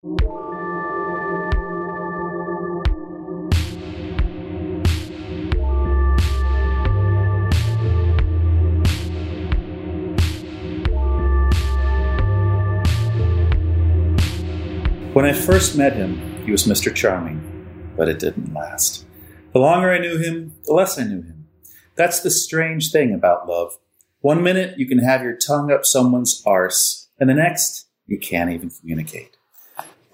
When I first met him, he was Mr. Charming, but it didn't last. The longer I knew him, the less I knew him. That's the strange thing about love. One minute you can have your tongue up someone's arse, and the next you can't even communicate.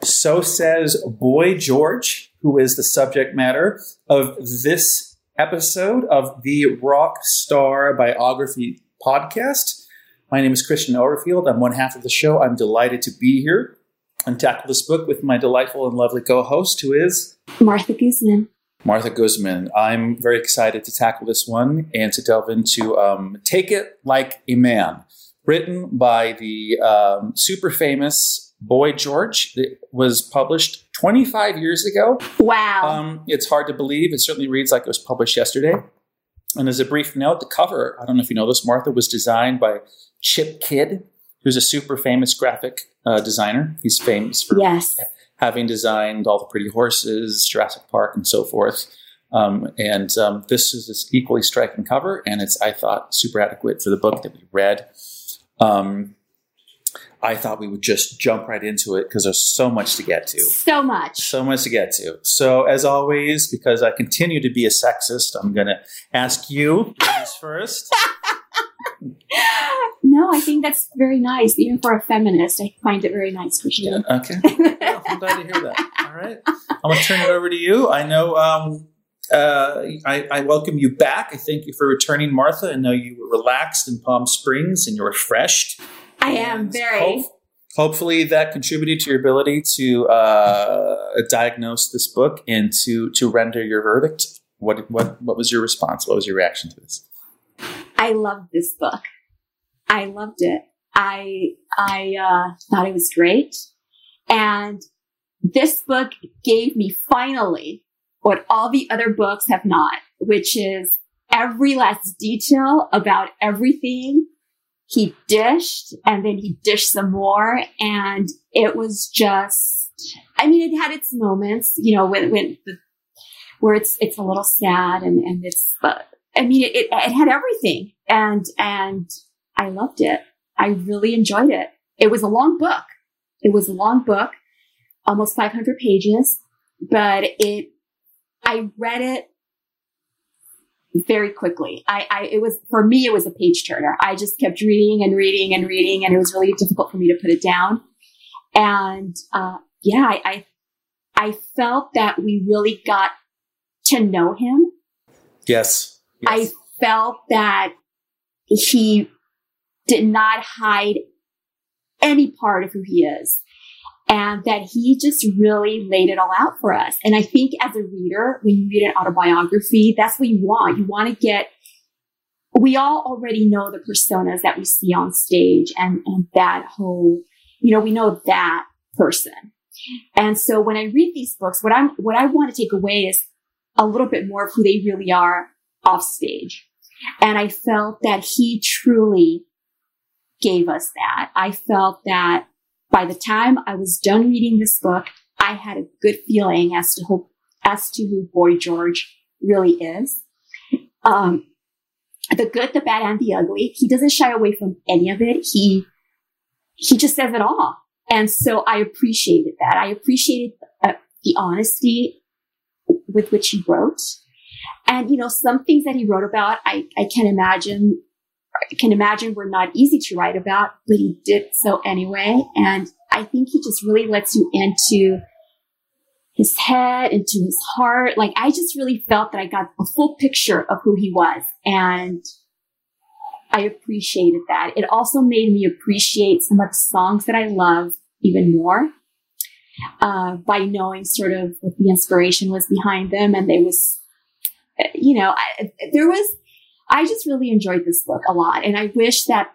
So says Boy George, who is the subject matter of this episode of the Rock Star Biography podcast. My name is Christian Overfield. I'm one half of the show. I'm delighted to be here and tackle this book with my delightful and lovely co-host, who is Martha Guzman. Martha Guzman. I'm very excited to tackle this one and to delve into um, "Take It Like a Man," written by the um, super famous Boy George. It was published 25 years ago. Wow. Um, it's hard to believe. It certainly reads like it was published yesterday. And as a brief note, the cover, I don't know if you know this, Martha, was designed by Chip Kidd, who's a super famous graphic uh, designer. He's famous for yes. having designed all the pretty horses, Jurassic Park, and so forth. Um, and um, this is this equally striking cover, and it's I thought super adequate for the book that we read. Um, I thought we would just jump right into it because there's so much to get to. So much. So much to get to. So, as always, because I continue to be a sexist, I'm going to ask you first. no, I think that's very nice. Even for a feminist, I find it very nice for you. Yeah, okay. Well, I'm glad to hear that. All right. I'm going to turn it over to you. I know um, uh, I, I, welcome you back. I thank you for returning, Martha. I know you were relaxed in Palm Springs and you're refreshed. I am very. Hope, hopefully, that contributed to your ability to uh, diagnose this book and to to render your verdict. What what what was your response? What was your reaction to this? I loved this book. I loved it. I I uh, thought it was great, and this book gave me finally what all the other books have not, which is every last detail about everything he dished and then he dished some more and it was just i mean it had its moments you know when when the, where it's it's a little sad and and it's but i mean it, it, it had everything and and i loved it. I really enjoyed it. It was a long book. It was a long book almost 500 pages but it i read it very quickly. I, I, it was, for me, it was a page turner. I just kept reading and reading and reading, and it was really difficult for me to put it down. And, uh, yeah, I, I, I felt that we really got to know him. Yes. yes. I felt that he did not hide any part of who he is and that he just really laid it all out for us. And I think as a reader, when you read an autobiography, that's what you want. You want to get, we all already know the personas that we see on stage and, and that whole, you know, we know that person. And so when I read these books, what I'm, what I want to take away is a little bit more of who they really are off stage. And I felt that he truly gave us that. I felt that by the time I was done reading this book, I had a good feeling as to who, as to who Boy George really is. Um, the good, the bad, and the ugly. He doesn't shy away from any of it. He he just says it all, and so I appreciated that. I appreciated uh, the honesty with which he wrote, and you know some things that he wrote about. I I can imagine can imagine were not easy to write about, but he did so anyway. And I think he just really lets you into his head, into his heart. Like I just really felt that I got a full picture of who he was. And I appreciated that. It also made me appreciate some of the songs that I love even more. Uh, by knowing sort of what the inspiration was behind them. And there was, you know, I, there was, I just really enjoyed this book a lot. And I wish that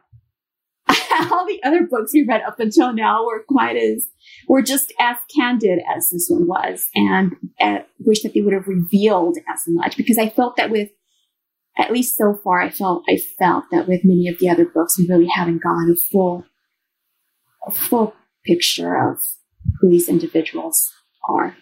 all the other books we read up until now were quite as, were just as candid as this one was. And wish that they would have revealed as much because I felt that with, at least so far, I felt, I felt that with many of the other books, we really haven't gone a full, a full picture of who these individuals are.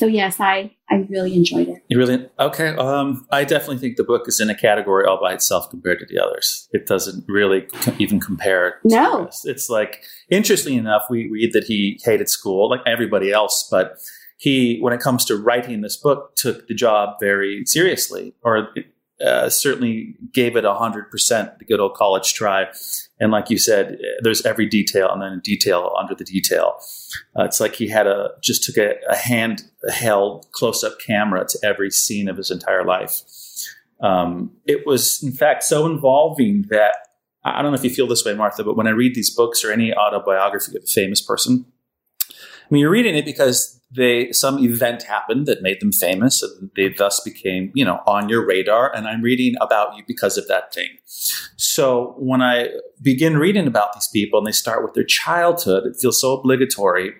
So yes, I I really enjoyed it. You really okay? Um, I definitely think the book is in a category all by itself compared to the others. It doesn't really co- even compare. No, it's like interesting enough. We read that he hated school like everybody else, but he, when it comes to writing this book, took the job very seriously, or uh, certainly gave it a hundred percent the good old college try. And like you said, there's every detail and then a detail under the detail. Uh, it's like he had a just took a, a handheld close up camera to every scene of his entire life. Um, it was, in fact, so involving that I don't know if you feel this way, Martha, but when I read these books or any autobiography of a famous person, I mean, you're reading it because they some event happened that made them famous, and they thus became, you know, on your radar. And I'm reading about you because of that thing. So when I begin reading about these people and they start with their childhood, it feels so obligatory.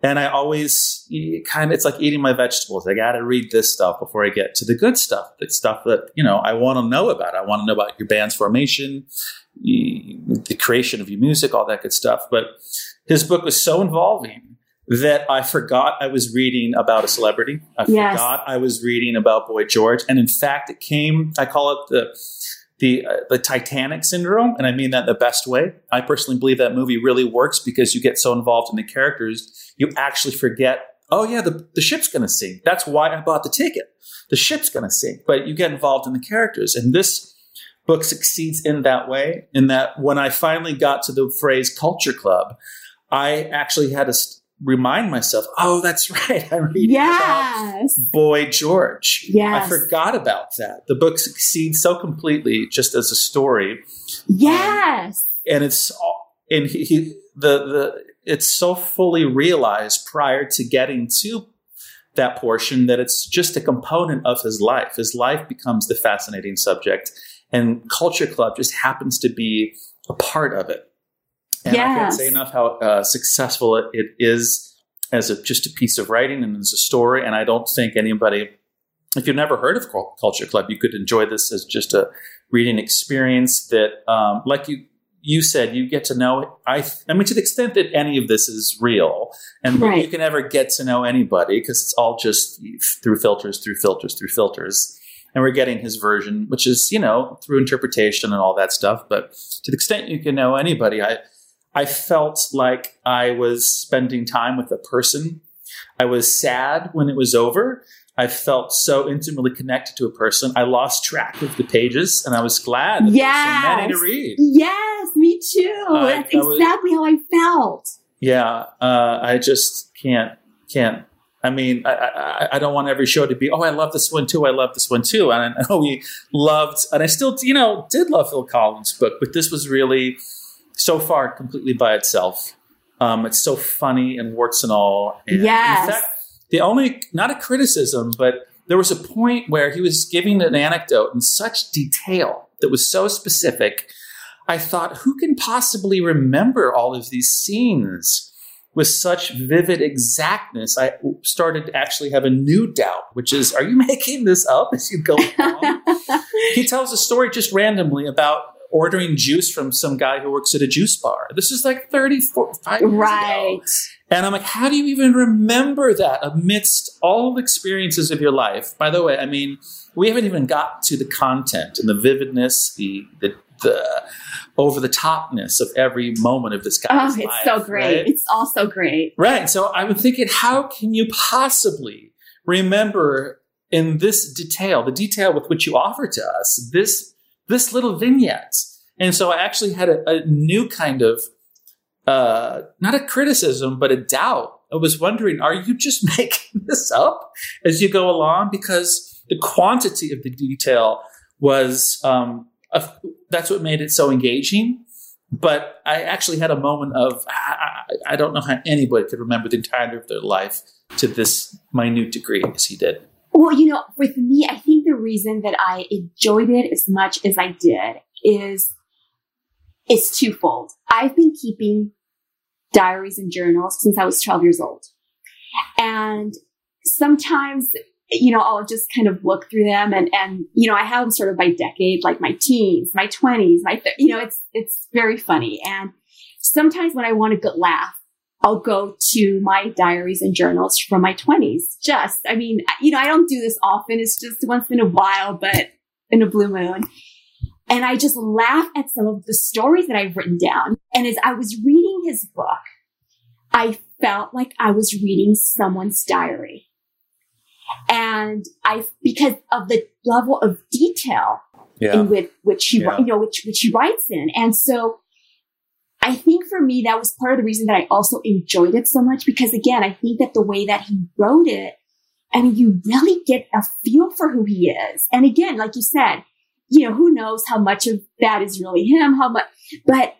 And I always kind of, it's like eating my vegetables. I got to read this stuff before I get to the good stuff, the stuff that, you know, I want to know about. I want to know about your band's formation, the creation of your music, all that good stuff. But his book was so involving that I forgot I was reading about a celebrity. I yes. forgot I was reading about Boy George. And in fact, it came, I call it the, the, uh, the Titanic syndrome. And I mean that in the best way. I personally believe that movie really works because you get so involved in the characters, you actually forget, oh yeah, the, the ship's going to sink. That's why I bought the ticket. The ship's going to sink, but you get involved in the characters. And this book succeeds in that way, in that when I finally got to the phrase culture club, I actually had to remind myself, oh, that's right. I'm reading yes. about Boy George. Yes. I forgot about that. The book succeeds so completely just as a story. Yes. Um, and it's all, and he, he, the the it's so fully realized prior to getting to that portion that it's just a component of his life. His life becomes the fascinating subject and Culture Club just happens to be a part of it. And yes. I can't say enough how uh, successful it, it is as a, just a piece of writing and as a story. And I don't think anybody, if you've never heard of Culture Club, you could enjoy this as just a reading experience that, um, like you you said, you get to know. I, I mean, to the extent that any of this is real, and right. you can ever get to know anybody because it's all just through filters, through filters, through filters and we're getting his version, which is you know through interpretation and all that stuff. But to the extent you can know anybody, I I felt like I was spending time with a person. I was sad when it was over. I felt so intimately connected to a person. I lost track of the pages, and I was glad that yes. so many to read. Yes, me too. Uh, That's exactly was, how I felt. Yeah, uh, I just can't can't I mean, I, I, I, don't want every show to be, oh, I love this one too. I love this one too. And I know we loved, and I still, you know, did love Phil Collins' book, but this was really so far completely by itself. Um, it's so funny and warts and all. And yes. In fact, the only, not a criticism, but there was a point where he was giving an anecdote in such detail that was so specific. I thought, who can possibly remember all of these scenes? with such vivid exactness, I started to actually have a new doubt, which is, are you making this up as you go along? he tells a story just randomly about ordering juice from some guy who works at a juice bar. This is like 30, 45 years right. ago. And I'm like, how do you even remember that amidst all the experiences of your life? By the way, I mean, we haven't even got to the content and the vividness, the, the, the over the topness of every moment of this guy's oh, it's life, so great. Right? It's all so great. Right. So I'm thinking, how can you possibly remember in this detail, the detail with which you offer to us, this this little vignette? And so I actually had a, a new kind of uh, not a criticism, but a doubt. I was wondering, are you just making this up as you go along? Because the quantity of the detail was um, that's what made it so engaging. But I actually had a moment of I, I, don't know how anybody could remember the entirety of their life to this minute degree as he did. Well, you know, with me, I think the reason that I enjoyed it as much as I did is it's twofold. I've been keeping diaries and journals since I was 12 years old. And sometimes you know, I'll just kind of look through them and, and, you know, I have them sort of by decade, like my teens, my twenties, my, th- you know, it's, it's very funny. And sometimes when I want good laugh, I'll go to my diaries and journals from my 20s. Just, I mean, you know, I don't do this often. It's just once in a while, but in a blue moon. And I just laugh at some of the stories that I've written down. And as I was reading his book, I felt like I was reading someone's diary. And I, because of the level of detail Yeah. in with which he, Yeah. you know, which, which he writes in. And so I think for me, that was part of the reason that I also enjoyed it so much because again, I think that the way that he wrote it, I mean, you really get a feel for who he is. And again, like you said, you know, who knows how much of that is really him, how much, but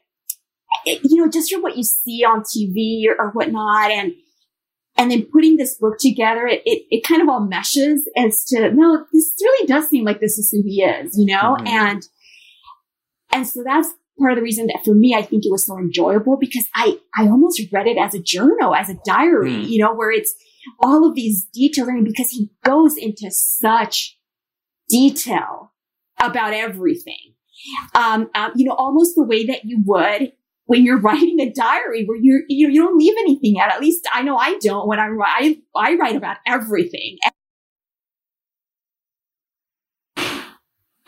it- you know, just from what you see on TV or, or whatnot and, and then putting this book together, it, it, it kind of all meshes as to, no, this really does seem like this is who he is, you know? Mhm. And, and so that's part of the reason that for me, I think it was so enjoyable because I, I almost read it as a journal, as a diary, Mm. you know, where it's all of these details. I mean, because he goes into such detail about everything. Um, um, you know, almost the way that you would when you're writing a diary where you're, you you don't leave anything out. At least I know I don't when I'm, I, I write about everything.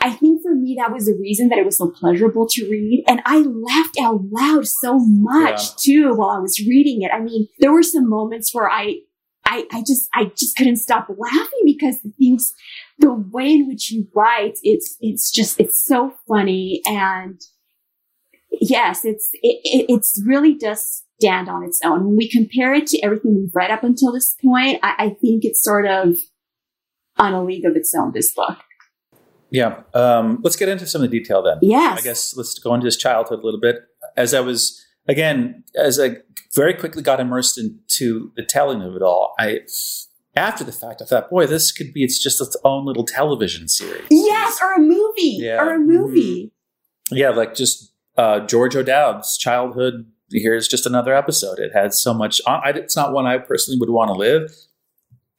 I think for me, that was the reason that it was so pleasurable to read. And I laughed out loud so much Yeah. too while I was reading it. I mean, there were some moments where I, I, I just, I just couldn't stop laughing because the things, the way in which he writes, it's, it's just, it's so funny. And yes, it's, it, it it's really does stand on its own. When we compare it to everything we've read up until this point, I, I think it's sort of on a league of its own, this book. Yeah. Um, let's get into some of the detail then. Yes. I guess let's go into his childhood a little bit. As I was, again, as I very quickly got immersed into the telling of it all, I, after the fact, I thought, boy, this could be, it's just its own little television series. Yes, or a movie. Yeah. Or a movie. Yeah, like just uh, George O'Dowd's childhood. Here's just another episode. It had so much. I, I- it's not one I personally would want to live.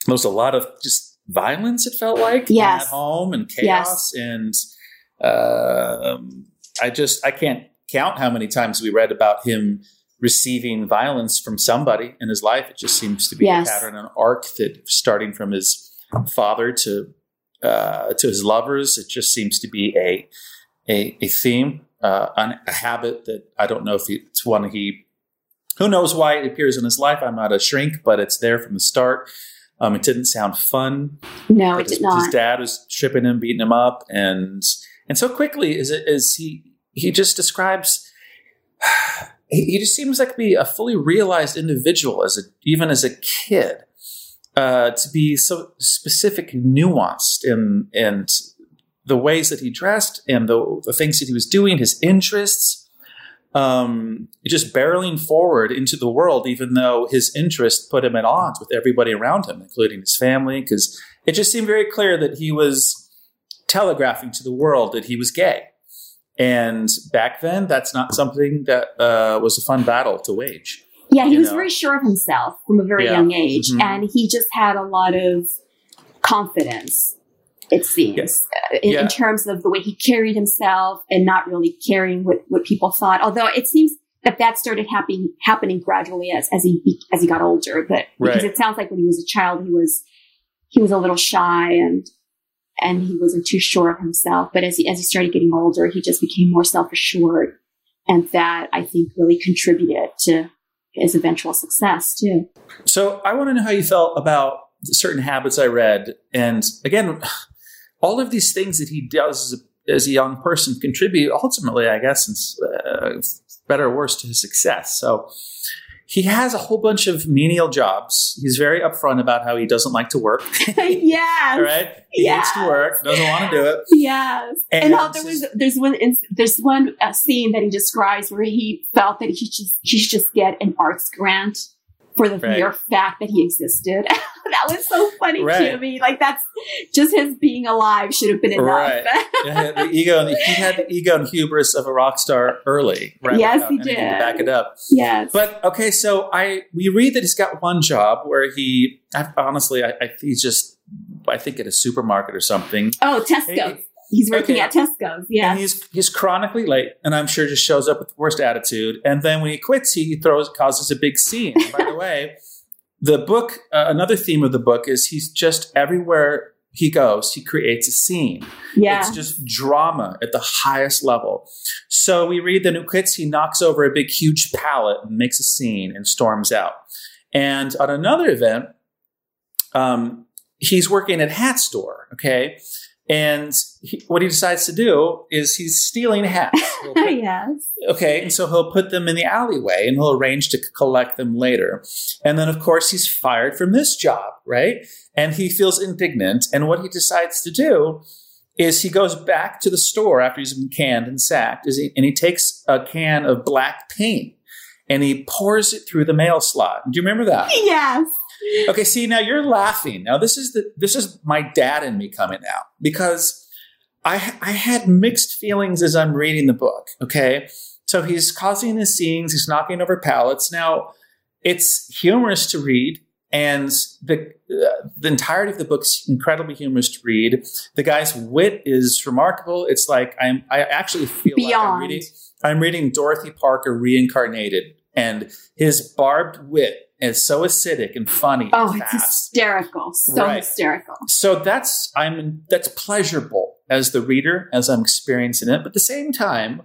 There was a lot of just violence. It felt like Yes. at home and chaos, and uh, um, I just I can't count how many times we read about him receiving violence from somebody in his life. It just seems to be Yes. a pattern, an arc that starting from his father to uh, to his lovers. It just seems to be a a, a theme, uh, an, a habit that I don't know if he, it's one he. Who knows why it appears in his life? I'm not a shrink, but it's there from the start. Um, it didn't sound fun. No, it his, did not. his dad was tripping him, beating him up, and and so quickly is it is he he just describes. He he just seems like be a fully realized individual as a even as a kid, uh, to be so specific nuanced in and the ways that he dressed and the the things that he was doing, his interests, um, just barreling forward into the world, even though his interest put him at odds with everybody around him, including his family, because it just seemed very clear that he was telegraphing to the world that he was gay. And back then, that's not something that uh, was a fun battle to wage. Yeah, he was know. very sure of himself from a very Yeah. young age, Mhm. and he just had a lot of confidence. It seems uh, in, Yeah. in terms of the way he carried himself and not really caring what, what people thought. Although it seems that that started happening happening gradually as as he as he got older. But because Right. it sounds like when he was a child, he was he was a little shy and and he wasn't too sure of himself. But as he as he started getting older, he just became more self assured, and that I think really contributed to his eventual success too. So I want to know how you felt about certain habits I read, and again, all of these things that he does as a, as a young person contribute ultimately, I guess, in, uh, better or worse to his success. So he has a whole bunch of menial jobs. He's very upfront about how he doesn't like to work. yes. right? he hates to work, doesn't want to do it. Yes, and, And there was there's one there's one uh, scene that he describes where he felt that he should he should just get an arts grant for the Right. mere fact that he existed. that was so funny to me. Like that's just his being alive should have been enough. Right. Yeah, the ego, he had the ego and hubris of a rock star early, right? Yes, he did. To back it up. yes. But okay, so I we read that he's got one job where he I, honestly I, I he's just I think at a supermarket or something. oh, Tesco. He's working Okay. at Tesco's. Yeah. And he's he's chronically late, and I'm sure just shows up with the worst attitude. And then when he quits, he throws causes a big scene. And by the way, the book, uh, another theme of the book is he's just everywhere he goes, he creates a scene. yeah. It's just drama at the highest level. So we read that when he quits, he knocks over a big, huge pallet and makes a scene and storms out. And on another event, um, he's working at hat store, okay? And he, what he decides to do is he's stealing hats. Put- yes. Okay, and so he'll put them in the alleyway and he'll arrange to collect them later. And then, of course, he's fired from this job, right? And he feels indignant. And what he decides to do is he goes back to the store after he's been canned and sacked, is he, and he takes a can of black paint and he pours it through the mail slot. Do you remember that? Yes. Okay, see now you're laughing. Now this is the this is my dad and me coming out because I I had mixed feelings as I'm reading the book. Okay, so he's causing the scenes. He's knocking over pallets. Now it's humorous to read, and the uh, the entirety of the book's incredibly humorous to read. The guy's wit is remarkable. It's like I'm I actually feel like I'm reading I'm reading Dorothy Parker reincarnated, and his barbed wit is so acidic and funny Oh, and it's hysterical. So Right. hysterical. So that's I'm that's pleasurable as the reader as I'm experiencing it. But at the same time,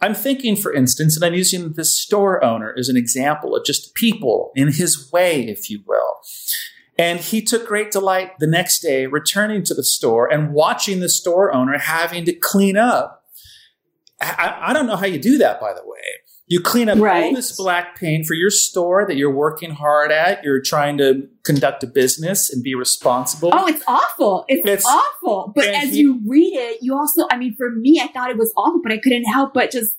I'm thinking, for instance, and I'm using this store owner as an example of just people in his way, if you will. And he took great delight the next day returning to the store and watching the store owner having to clean up. I- I don't know how you do that, by the way. You clean up all Right. this black paint for your store that you're working hard at. You're trying to conduct a business and be responsible. Oh, it's awful. It's, It's- awful. But as he- you read it, you also, I mean, for me, I thought it was awful, but I couldn't help but just,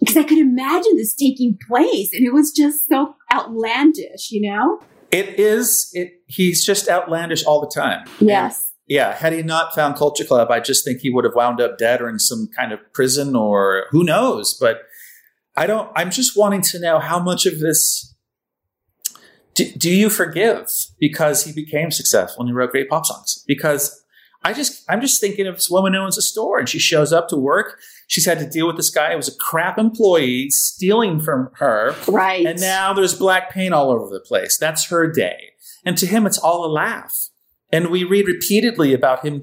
because I could imagine this taking place. And it was just so outlandish, you know? It is. It. He's just outlandish all the time. Yes. Yeah. Had he not found Culture Club, I just think he would have wound up dead or in some kind of prison or who knows. But I don't. I'm just wanting to know how much of this. Do, do you forgive because he became successful and he wrote great pop songs? Because I just, I'm just thinking of this woman who owns a store and she shows up to work. She's had to deal with this guy who was a crap employee stealing from her. Right. And now there's black paint all over the place. That's her day. And to him, it's all a laugh. And we read repeatedly about him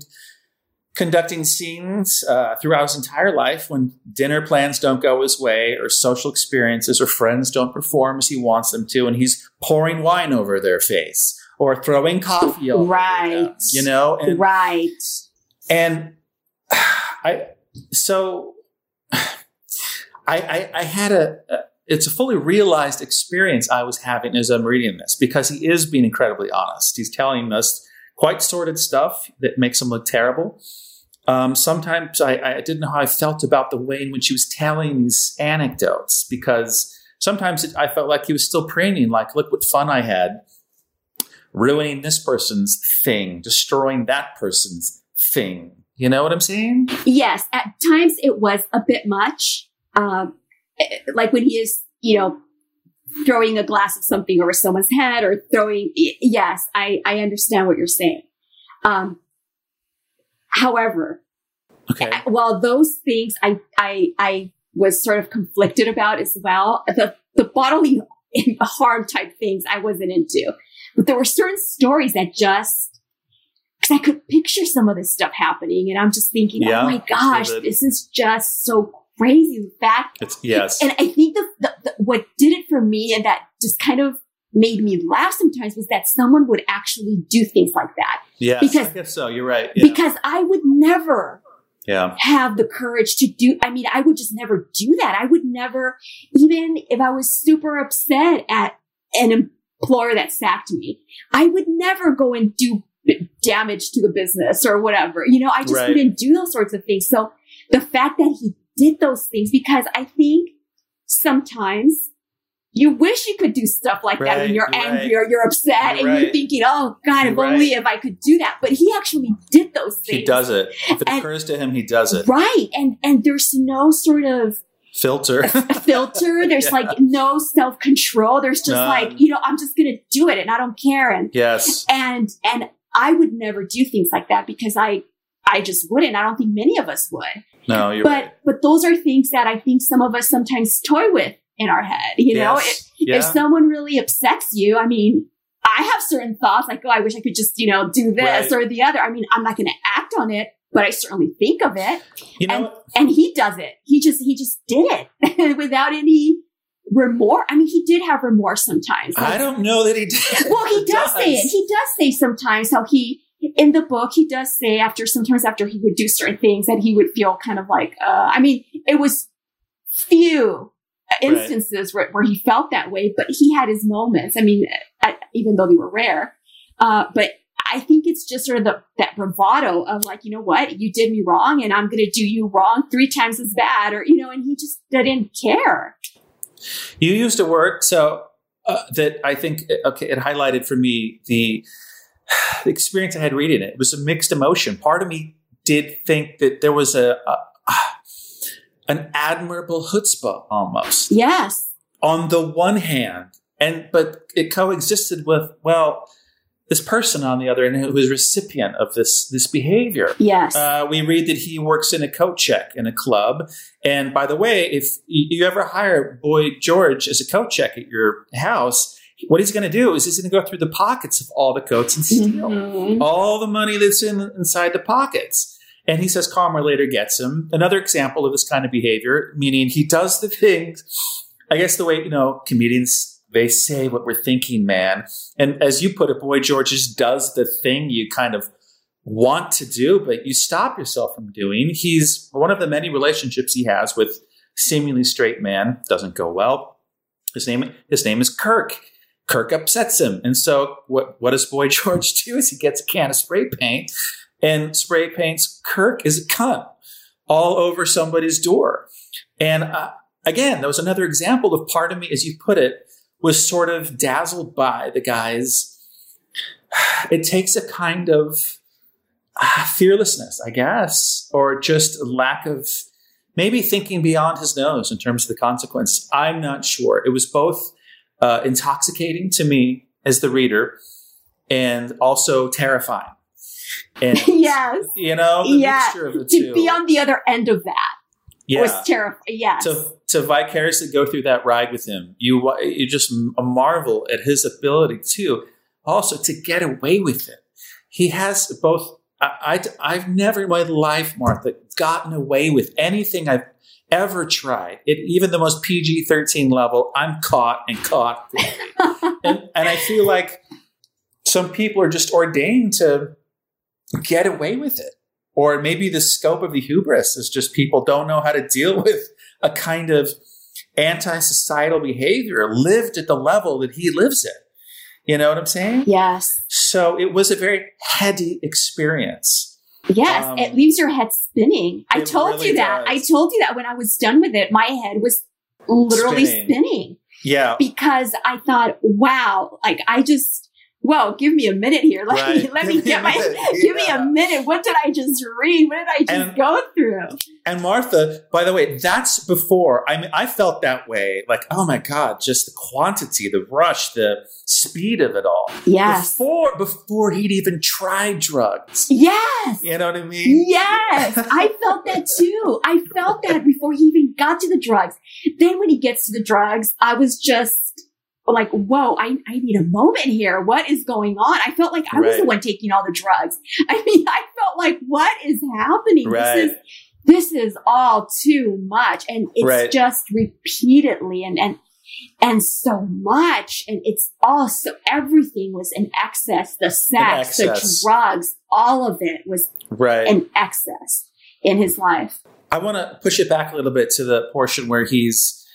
conducting scenes uh, throughout his entire life when dinner plans don't go his way, or social experiences, or friends don't perform as he wants them to, and he's pouring wine over their face or throwing coffee over Right. them, you know? And, right. and I, so I, I, I had a, a, it's a fully realized experience I was having as I'm reading this because he is being incredibly honest. He's telling us quite sordid stuff that makes him look terrible. Um, sometimes I, I didn't know how I felt about the way in which he was telling these anecdotes because sometimes it, I felt like he was still preening, like, look what fun I had ruining this person's thing, destroying that person's thing. You know what I'm saying? Yes. At times it was a bit much. Um, eh, like when he is, you know, throwing a glass of something over someone's head or throwing, yes, I, I understand what you're saying. Um, however, Okay. Well, those things I, I, I was sort of conflicted about as well. The, the bodily harm type things I wasn't into, but there were certain stories that just, cause I could picture some of this stuff happening and I'm just thinking, oh Yeah, oh my gosh, this is just so crazy. The fact It's yes. and I think the, the, the what did it for me and that just kind of made me laugh sometimes was that someone would actually do things like that yes. because- I guess so. You're right. Yeah. because I would never yeah. have the courage to do i mean i would just never do that i would never even if i was super upset at an employer that sacked me i would never go and do b- damage to the business or whatever you know i just Right. wouldn't do those sorts of things so the fact that he did those things because i think sometimes you wish you could do stuff like that when you're you're angry or you're upset You're and you're thinking oh god if only right. if i could do that but he actually did those things He does it. If it And- occurs to him, he does it. Right. And and there's no sort of Filter. filter. There's Yeah. like no self-control. There's just None. like, you know, I'm just gonna do it and I don't care. And yes. and and I would never do things like that because I I just wouldn't. I don't think many of us would. No, you're but right. but those are things that I think some of us sometimes toy with in our head. You know, if, yeah. if someone really upsets you, I mean, I have certain thoughts like, oh, I wish I could just you know do this Right. or the other. I mean, I'm not going to act on it, but I certainly think of it. you know, and-? And he does it. He just he just did it without any remorse. I mean, he did have remorse sometimes. I don't know that he did. well, he does say it. He does say sometimes how he in the book he does say after sometimes after he would do certain things that he would feel kind of like uh, I mean it was few instances where, where he felt that way, but he had his moments. I mean, uh, even though they were rare, uh, but I think it's just sort of the, that bravado of like, you know what, you did me wrong and I'm going to do you wrong three times as bad or, you know, and he just didn't care. You used a word so uh, that I think okay, it highlighted for me the, the experience I had reading it. It was a mixed emotion. Part of me did think that there was a, a an admirable chutzpah almost Yes. on the one hand, and but it coexisted with well, this person on the other end who was recipient of this this behavior. Yes. Uh, we read that he works in a coat check in a club. And by the way, if you ever hire Boy George as a coat check at your house, what he's going to do is he's going to go through the pockets of all the coats and steal Mhm. all the money that's in inside the pockets. And he says Calmer later gets him. Another example of this kind of behavior, meaning he does the things, I guess the way, you know, comedians, they say what we're thinking, man. And as you put it, Boy George just does the thing you kind of want to do, but you stop yourself from doing. He's one of the many relationships he has with seemingly straight man. Doesn't go well. His name, his name is Kirk. Kirk upsets him. And so what, what does Boy George do is he gets a can of spray paint and spray paints Kirk is a cunt all over somebody's door. And uh, again, that was another example of part of me, as you put it, was sort of dazzled by the guy's. It takes a kind of uh, fearlessness, I guess, or just lack of maybe thinking beyond his nose in terms of the consequence. I'm not sure. It was both uh, intoxicating to me as the reader and also terrifying. And yes. you know, Yeah. mixture of the To be on the other end of that yeah. was terrifying. Yes. to to vicariously go through that ride with him, you you just marvel at his ability too. Also, to get away with it, he has both. I, I have never in my life, Martha, gotten away with anything I've ever tried. It even the most PG thirteen level, I'm caught and caught, and and I feel like some people are just ordained to get away with it. Or maybe the scope of the hubris is just people don't know how to deal with a kind of anti societal behavior lived at the level that he lives at. You know what I'm saying? yes. So it was a very heady experience. Yes, Um, it leaves your head spinning. I told really you that. does. I told you that when I was done with it, my head was literally Spinning. spinning, Yeah. because I thought, wow, like I just, well, give me a minute here. Let me let Give me get my minute. give me a minute. What did I just read? What did I just And- go through? And Martha, by the way, that's before. I mean, I felt that way. Like, oh my God, just the quantity, the rush, the speed of it all. Yes. Before before he'd even tried drugs. Yes. You know what I mean? Yes, I felt that too. I felt that before he even got to the drugs. Then when he gets to the drugs, I was just like, whoa, I, I need a moment here. What is going on? I felt like I was the one taking all the drugs. I mean, I felt like, what is happening? Right. This is, this is all too much. And it's Right. just repeatedly and, and, and so much. And it's also everything was in excess. The sex, the drugs, all of it was Right. in excess in his life. I want to push it back a little bit to the portion where he's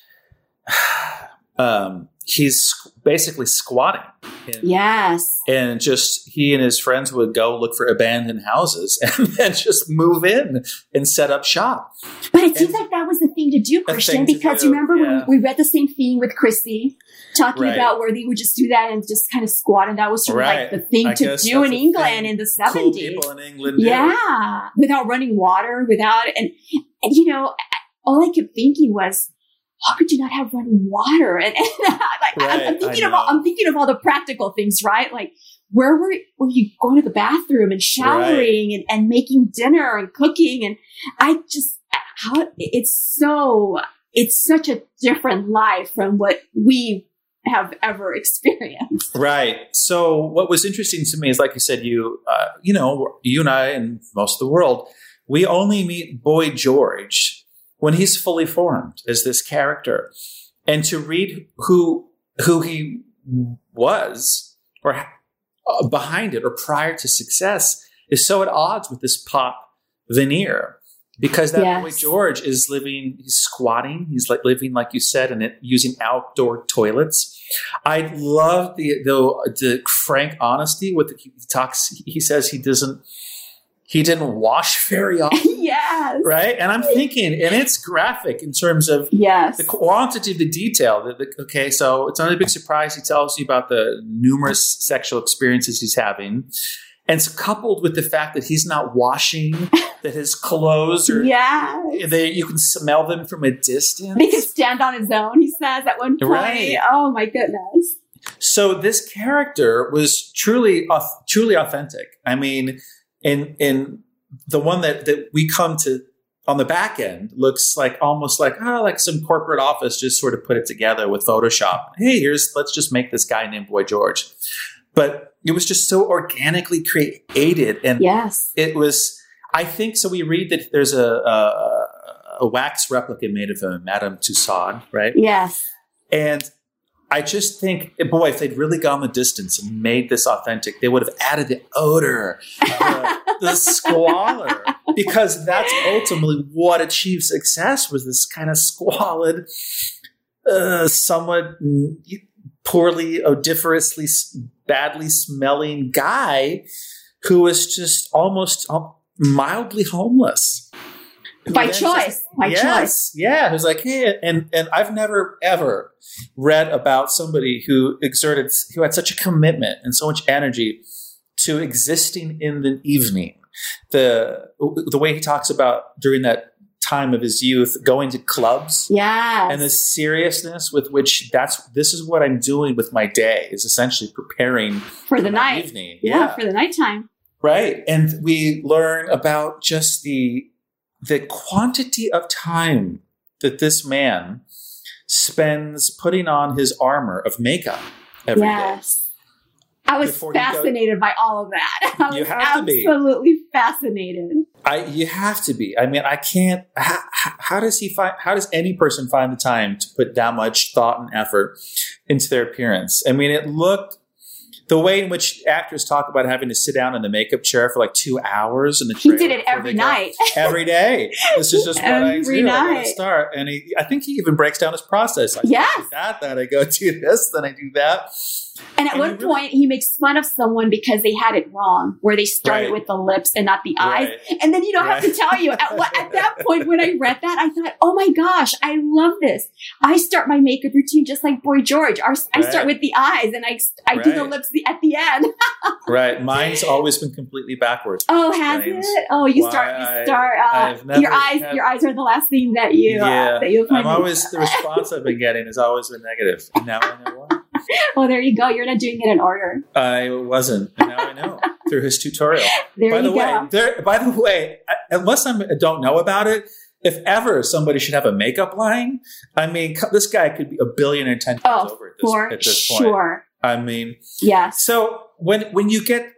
um, he's basically squatting. And, Yes. and just he and his friends would go look for abandoned houses and then just move in and set up shop. But it seems like that was the thing to do, Christian, to because do, you remember yeah. when we read the same thing with Chrissy, talking Right. about where they would just do that and just kind of squat, and that was sort of Right. like the thing I to do in England in the Cool 70s. people in England. Yeah, without running water, without and and you know, all I kept thinking was, how could you not have running water? And, and like, Right, I'm, thinking of all. I'm thinking of all the practical things, right? Like, where were, were you going to the bathroom and showering and, and making dinner and cooking? And I just, how it's so, it's such a different life from what we have ever experienced. Right. So what was interesting to me is, like you said, you, uh, you know, you and I and most of the world, we only meet Boy George when he's fully formed as this character, and to read who who he was or uh, behind it or prior to success is so at odds with this pop veneer. Because that Yes. boy George is living, he's squatting, he's like living, like you said, and it using outdoor toilets. I love the the, the frank honesty with the, he talks. He says he doesn't he didn't wash very often, yes. right? And I'm thinking, and it's graphic in terms of Yes. the quantity of the detail. The, the, okay, so it's not a big surprise. He tells you about the numerous sexual experiences he's having. And it's coupled with the fact that he's not washing, that his clothes are, Yeah. they, you can smell them from a distance. He can stand on his own, he says at one point. Right. Oh my goodness. So this character was truly, truly authentic. I mean, in in the one that that we come to on the back end looks like almost like oh, like some corporate office just sort of put it together with Photoshop. Hey, here's let's just make this guy named Boy George. But it was just so organically created, and Yes. it was. I think so. We read that there's a a, a wax replica made of a Madame Tussaud, right? Yes. And I just think, boy, if they'd really gone the distance and made this authentic, they would have added the odor, the, the squalor, because that's ultimately what achieved success was this kind of squalid, uh, somewhat poorly, odoriferously, badly smelling guy who was just almost uh, mildly homeless. By choice. just- By yes, choice. Yeah, who's like, hey, and and I've never ever read about somebody who exerted who had such a commitment and so much energy to existing in the evening. The the way he talks about during that time of his youth going to clubs Yes. and the seriousness with which that's this is what I'm doing with my day is essentially preparing for the night. evening. Yeah, for the nighttime. Right. And we learn about just the the quantity of time that this man spends putting on his armor of makeup every day. yes. I was you go- fascinated by all of that. I You was have to be. absolutely fascinated. I you have to be. I mean, I can't how, how does he find how does any person find the time to put that much thought and effort into their appearance? I mean, it looked the way in which actors talk about having to sit down in the makeup chair for like two hours and the He did it every night. every day. This is just what I Every do. I gotta start, and he, I think he even breaks down his process. I Yes. do that, then I go do this, then I do that. And at And one really- point, he makes fun of someone because they had it wrong, where they started Right. with the lips and not the eyes. Right. And then you don't have to tell you. At, what, at that point, when I read that, I thought, oh my gosh, I love this. I start my makeup routine just like Boy George. Our, I start with the eyes and I, I do the lips the, at the end. Right. Mine's always been completely backwards. Oh, has it? Oh, you start. You start. Uh, your eyes. had- Your eyes are the last thing that you. yeah. Uh, that you'll. I'm always the response I've been getting has always been negative. And now I know why. Oh, there you go. You're not doing it in order. I wasn't, and now I know through his tutorial. There by you the go. way, there. By the way, unless I'm, I don't know about it, if ever somebody should have a makeup line, I mean, this guy could be a billionaire ten times Oh, over at this, for at this point. sure. I mean, yeah. so when when you get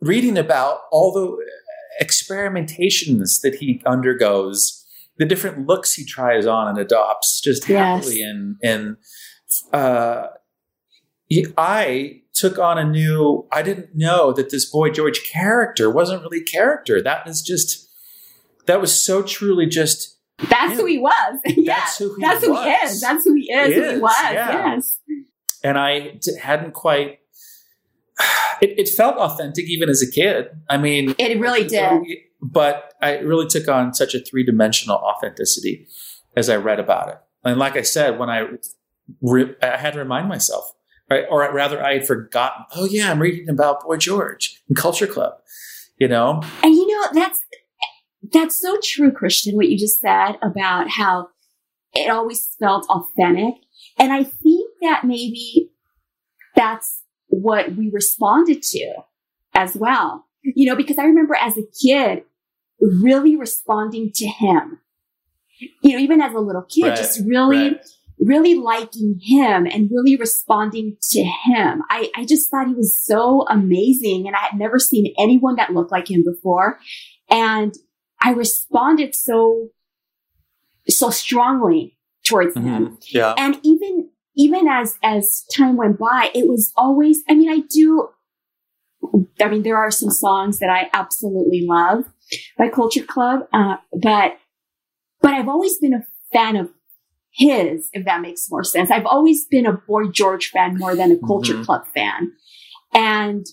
reading about all the experimentations that he undergoes, the different looks he tries on and adopts, just Yes. happily, and and uh, I took on a new. I didn't know that this boy George character wasn't really character. That was just that was so truly just That's Yeah. who he was. yeah. That's who he That's who he is. That's who he is. He who he was. yeah. Yes. and I d- hadn't quite. It, it felt authentic even as a kid. I mean, It really did. But I really took on such a three dimensional authenticity as I read about it. And like I said, when I re- I had to remind myself, right? or rather, I had forgotten. Oh yeah, I'm reading about Boy George and Culture Club. You know, And you know, that's that's so true, Christian, what you just said about how it always felt authentic. And I think that maybe that's what we responded to as well. You know, because I remember as a kid really responding to him. You know, even as a little kid, Right, just really, right. Really liking him and really responding to him. I, I just thought he was so amazing and I had never seen anyone that looked like him before. And I responded so, so strongly towards him. Mhm. Yeah. And even, even as, as time went by, it was always, I mean, I do, I mean, there are some songs that I absolutely love by Culture Club, uh, but, but I've always been a fan of his, if that makes more sense. I've always been a Boy George fan more than a Culture Mhm. Club fan. And,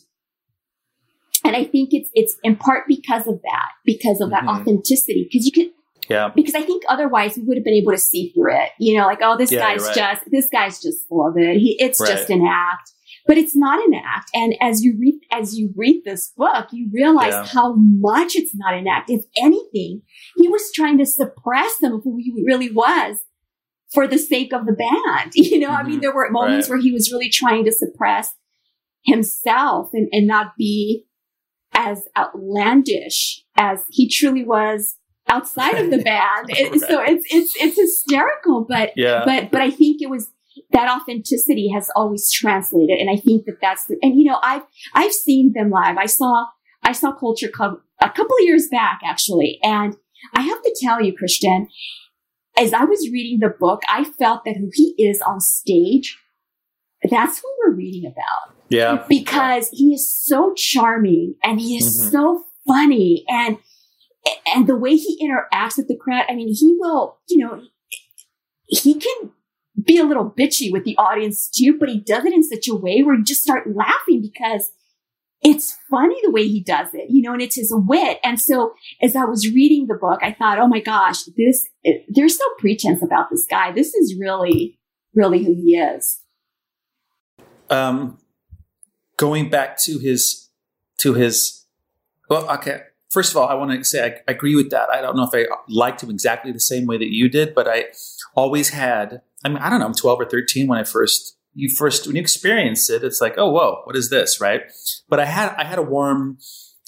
and I think it's, it's in part because of that, because of that Mhm. authenticity. Cause you could, Yeah. because I think otherwise we would have been able to see through it. You know, like, oh, this Yeah, guy's right. just, this guy's just full of it. He, it's Right. just an act, but it's not an act. And as you read, as you read this book, you realize Yeah. how much it's not an act. If anything, he was trying to suppress some of who he really was for the sake of the band. You know, I mean, Mhm. there were moments Right. where he was really trying to suppress himself and, and not be as outlandish as he truly was outside of the band. It- So it's, it's, it's hysterical, but, Yeah. but, but I think it was that authenticity has always translated. And I think that that's the, and you know, I've, I've seen them live. I saw, I saw Culture Club a couple of years back actually. And I have to tell you, Christian, as I was reading the book, I felt that who he is on stage, that's what we're reading about yeah. because he is so charming and he is Mhm. so funny and and the way he interacts with the crowd i mean he will you know he can be a little bitchy with the audience too but he does it in such a way where you just start laughing because it's funny the way he does it you know and it's his wit. And so as i was reading the book i thought oh my gosh this there's no pretense about this guy. This is really really who he is. Um, going back to his to his well okay. First of all i want to say I, I agree with that. I don't know if i liked him exactly the same way that you did but i always had i mean i don't know i'm 12 or 13 when i first you first when you experience it it's like oh whoa what is this right? But i had i had a warm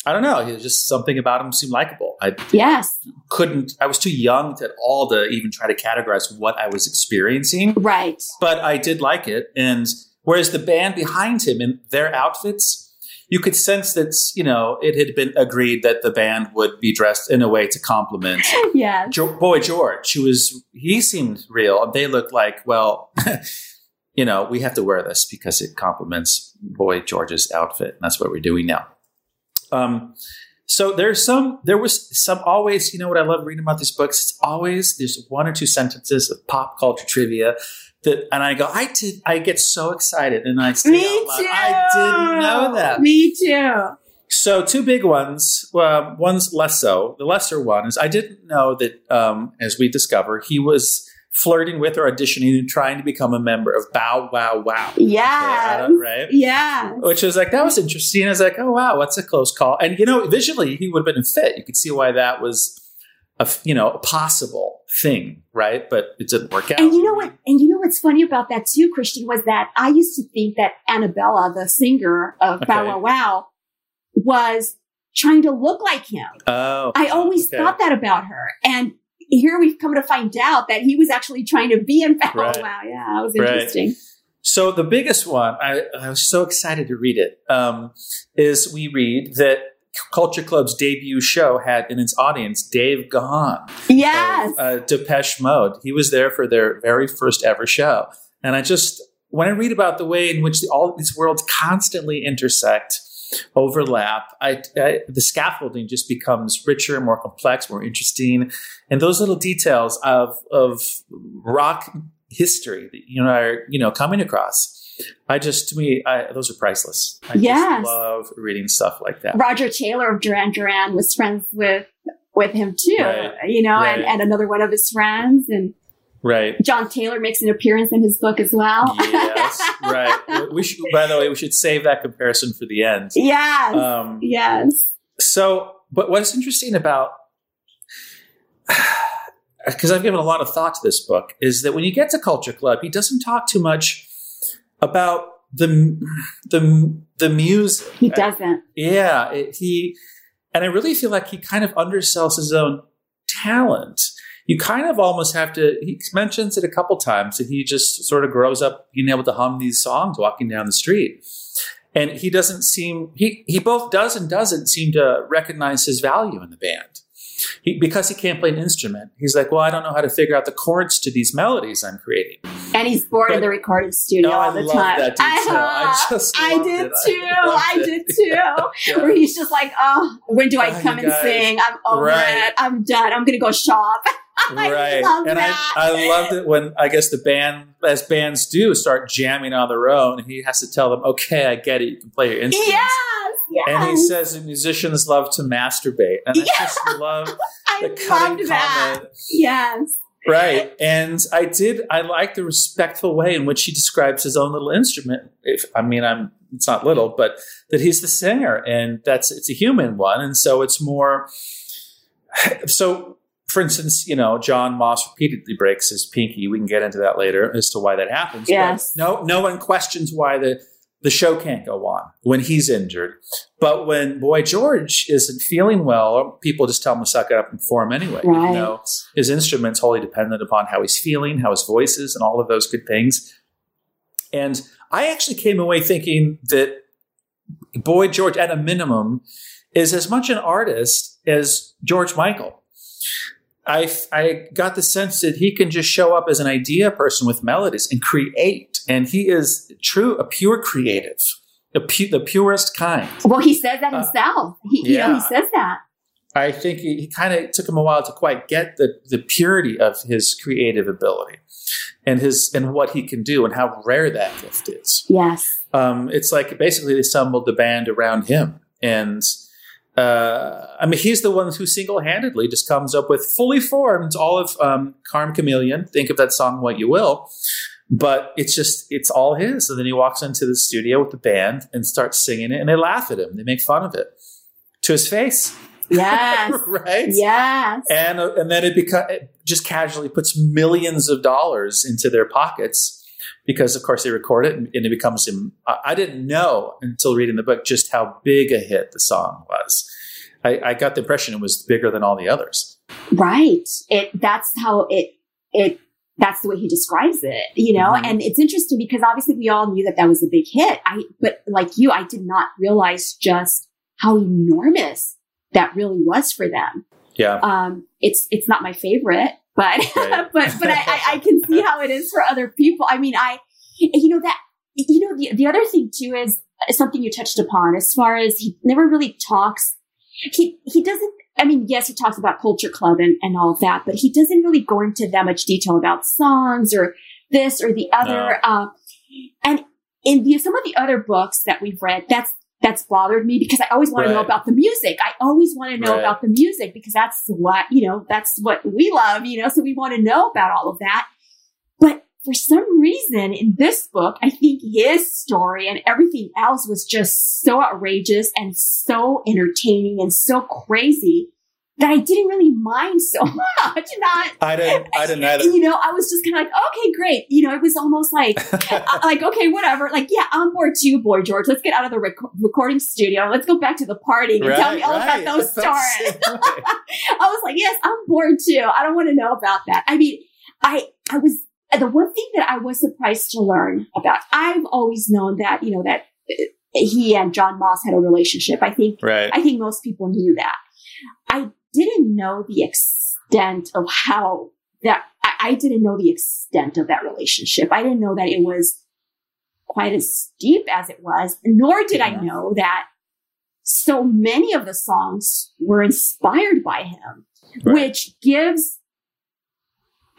i don't know it was just something about him seemed likable. I yes. couldn't i was too young to at all to even try to categorize what i was experiencing. Right. But I did like it. And whereas the band behind him in their outfits, you could sense that you know it had been agreed that the band would be dressed in a way to compliment yes. Jo- Boy George, who was he seemed real. They looked like well, you know, we have to wear this because it complements Boy George's outfit. And that's what we're doing now. Um, so there's some, there was some always, you know what I love reading about these books? It's always, there's one or two sentences of pop culture trivia that, and I go, I did, I get so excited and I say Me too. I didn't know that. Me too. So two big ones. Uh, one's less so. The lesser one is I didn't know that, um, as we discover, he was flirting with or auditioning and trying to become a member of Bow Wow Wow. Yeah, right. Yeah. Which was like that was interesting. I was like, oh wow, what's a close call? And you know, visually he would have been a fit. You could see why that was A, you know a possible thing, right? But it didn't work out. And you know what? And you know what's funny about that too, Christian, was that I used to think that Annabella, the singer of Bow Wow Wow, was trying to look like him. Oh, I always okay. thought that about her. And here we've come to find out that he was actually trying to be in Bow Right. Wow Wow. Yeah, that was Right. interesting. So the biggest one, I, I was so excited to read it, um, is we read that Culture Club's debut show had in its audience Dave Gahan Yes. of uh, Depeche Mode. He was there for their very first ever show. And I just, when I read about the way in which the, all these worlds constantly intersect, overlap, I, I, the scaffolding just becomes richer, more complex, more interesting. And those little details of, of rock history that you know are you know coming across. I just to me I, those are priceless. I Yes. just love reading stuff like that. Roger Taylor of Duran Duran was friends with with him too, Right. you know, Right. and, and another one of his friends. And Right. John Taylor makes an appearance in his book as well. yes. Right. We should. By the way, we should save that comparison for the end. yes. Um, yes. So, but what's interesting about because I've given a lot of thought to this book, is that when you get to Culture Club, he doesn't talk too much about the the the music. He doesn't. Yeah, it, he and I really feel like he kind of undersells his own talent. You kind of almost have to. He mentions it a couple times that he just sort of grows up being able to hum these songs walking down the street, and he doesn't seem he he both does and doesn't seem to recognize his value in the band. He, because he can't play an instrument, he's like, well, I don't know how to figure out the chords to these melodies I'm creating. And he's bored But- in the recording studio No, all I the time. that detail. I just I did it. I too. loved I, did too. Where he's just like, oh, when do I Oh, come and guys. sing? I'm over Right. it. I'm done. I'm gonna go shop. I right. love and that. I, I loved it when I guess the band, as bands do, start jamming on their own. And he has to tell them, okay, I get it. You can play your instruments. Yes, yes. And he says musicians love to masturbate. And I Yeah. just love I the cutting that. comment. Yes. Right. And I did, I like the respectful way in which he describes his own little instrument. If, I mean, I'm, it's not little, but that he's the singer and that's, it's a human one. And so it's more, so for instance, you know, Jon Moss repeatedly breaks his pinky. We can get into that later as to why that happens. But Yes. no, no one questions why the, the show can't go on when he's injured. But when Boy George isn't feeling well, people just tell him to suck it up and perform anyway. Right. though his instrument's wholly dependent upon how he's feeling, how his voice is, and all of those good things. And I actually came away thinking that Boy George, at a minimum, is as much an artist as George Michael. I, I got the sense that he can just show up as an idea person with melodies and create. And he is true, a pure creative, a pu- the purest kind. Well, he says that Uh, himself. He, you know, yeah. he says that. I think he, he kind of took him a while to quite get the, the purity of his creative ability and his and what he can do and how rare that gift is. Yes. Um, it's like basically they assembled the band around him, and uh, I mean he's the one who single handedly just comes up with fully formed all of um, Karma Chameleon. Think of that song what you will, but it's just it's all his. And then he walks into the studio with the band and starts singing it, and they laugh at him. They make fun of it to his face, Yes. right? yes. and uh, and then it, beca- it just casually puts millions of dollars into their pockets because of course they record it and, it becomes I didn't know until reading the book just how big a hit the song was. I, I got the impression it was bigger than all the others. Right. It that's how it it that's the way he describes it, you know? Mhm. And it's interesting because obviously we all knew that that was a big hit. I but like you I did not realize just how enormous that really was for them. Yeah, Um it's it's not my favorite, but Right. but but I, I, I can see how it is for other people. I mean, I you know that you know the the other thing too is something you touched upon as far as he never really talks. He he doesn't. I mean, yes, he talks about Culture Club and, and all of that, but he doesn't really go into that much detail about songs or this or the other. Uh, and in the, some of the other books that we've read, that's that's bothered me because I always want to know about the music. I always want to know Right. about the music because that's what, you know, that's what we love, you know, so we want to know about all of that. But for some reason in this book, I think his story and everything else was just so outrageous and so entertaining and so crazy that I didn't really mind so much. Not, I didn't. I didn't either. you know, I was just kind of like, okay, great. You know, it was almost like, uh, like, okay, whatever. Like, yeah, I'm bored too, boy, George. Let's get out of the rec- recording studio. Let's go back to the party and tell me all right. about those I felt the stories. same way. I was like, yes, I'm bored too. I don't want to know about that. I mean, I, I was, the one thing that I was surprised to learn about, I've always known that, you know, that uh, he and Jon Moss had a relationship. I think, right. I think most people knew that. I didn't know the extent of how that, I, I didn't know the extent of that relationship. I didn't know that it was quite as deep as it was, nor did I know that so many of the songs were inspired by him, Right. which gives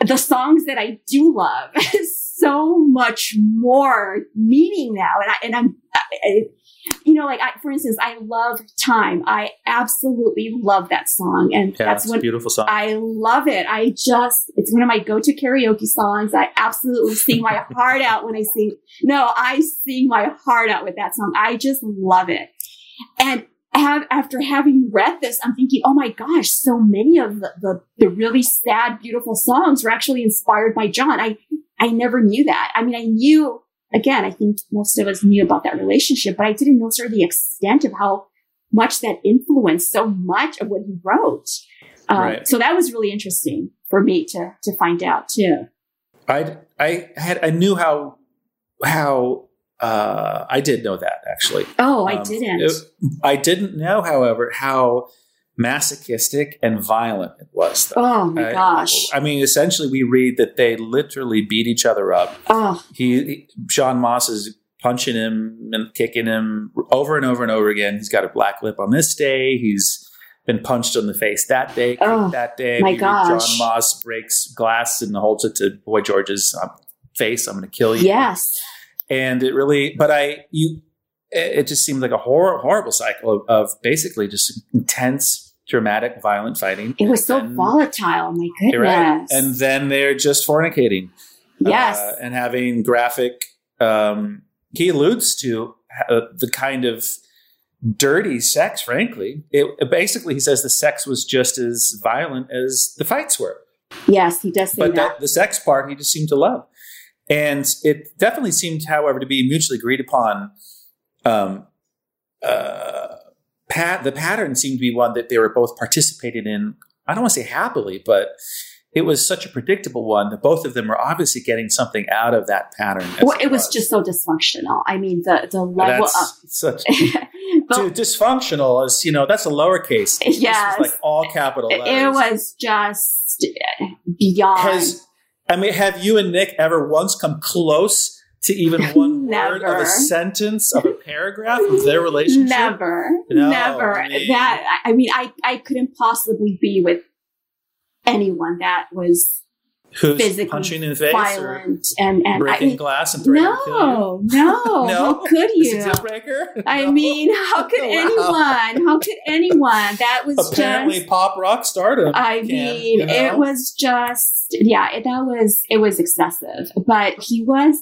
the songs that I do love so much more meaning now. And I, and I'm, I, you know, like I, for instance, I love Time. I absolutely love that song. And Yeah, that's when beautiful song. I love it. I just, it's one of my go-to karaoke songs. I absolutely sing my heart out when I sing. No, I sing my heart out with that song. I just love it. And have, after having read this, I'm thinking, oh my gosh, so many of the, the, the really sad, beautiful songs were actually inspired by Jon. I, I never knew that. I mean, I knew, again, I think most of us knew about that relationship, but I didn't know sort of the extent of how much that influenced so much of what he wrote. Um, right. So that was really interesting for me to, to find out too. I, I had, I knew how, how uh, I did know that actually. Oh, I um, didn't. It, I didn't know, however, how masochistic and violent it was. Though. Oh my I, gosh! I mean, essentially, we read that they literally beat each other up. Oh, he, he Jon Moss is punching him and kicking him over and over and over again. He's got a black lip on this day. He's been punched on the face that day, oh, that day. My gosh. Jon Moss breaks glass and holds it to Boy George's um, face. I'm going to kill you. Yes and it really but i you it just seemed like a hor- horrible cycle of, of, basically just intense dramatic violent fighting it was so volatile my goodness right. and then they're just fornicating yes uh, and having graphic um, he alludes to uh, the kind of dirty sex frankly it, basically he says the sex was just as violent as the fights were yes he does but that. the sex part he just seemed to love and it definitely seemed, however, to be mutually agreed upon. Um, uh, pat, the pattern seemed to be one that they were both participating in. I don't want to say happily, but it was such a predictable one that both of them were obviously getting something out of that pattern. Well, it was. was. just so dysfunctional. I mean, the the level that's of such but, dysfunctional is you know that's a lowercase. Yes, like all capital. Letters. It was just eh, beyond. Has I mean, have you and Nick ever once come close to even one word of a sentence of a paragraph of their relationship? Never, no, never. I mean, that I mean, I I couldn't possibly be with anyone that was Who's physically punching in the face violent and, and breaking I mean, glass and threatening no, to kill you? No, no. How could you? It breaker? I no. mean, how could wow. anyone? How could anyone? That was apparently just, pop rock stardom. I can, mean, you know? it was just yeah. It, that was it was excessive, but he was.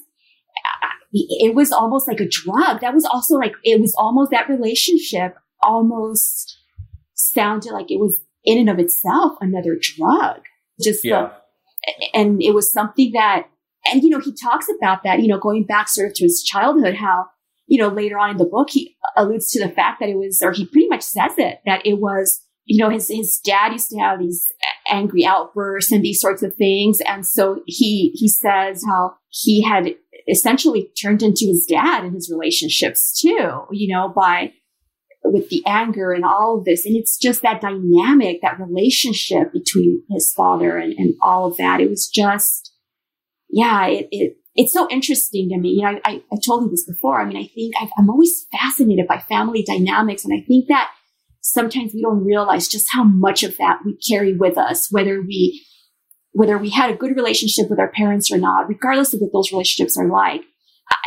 It was almost like a drug. That was also like it was almost that relationship almost sounded like it was in and of itself another drug. Just yeah. the and it was something that, and you know, he talks about that, you know, going back sort of to his childhood, how, you know, later on in the book, he alludes to the fact that it was, or he pretty much says it, that it was, you know, his, his dad used to have these angry outbursts and these sorts of things. And so he, he says how he had essentially turned into his dad in his relationships too, you know, by, with the anger and all of this. And it's just that dynamic, that relationship between his father and, and all of that. It was just, yeah, it, it it's so interesting to me. You know, I, I, told you this before. I mean, I think i am always fascinated by family dynamics. And I think that sometimes we don't realize just how much of that we carry with us, whether we, whether we had a good relationship with our parents or not, regardless of what those relationships are like.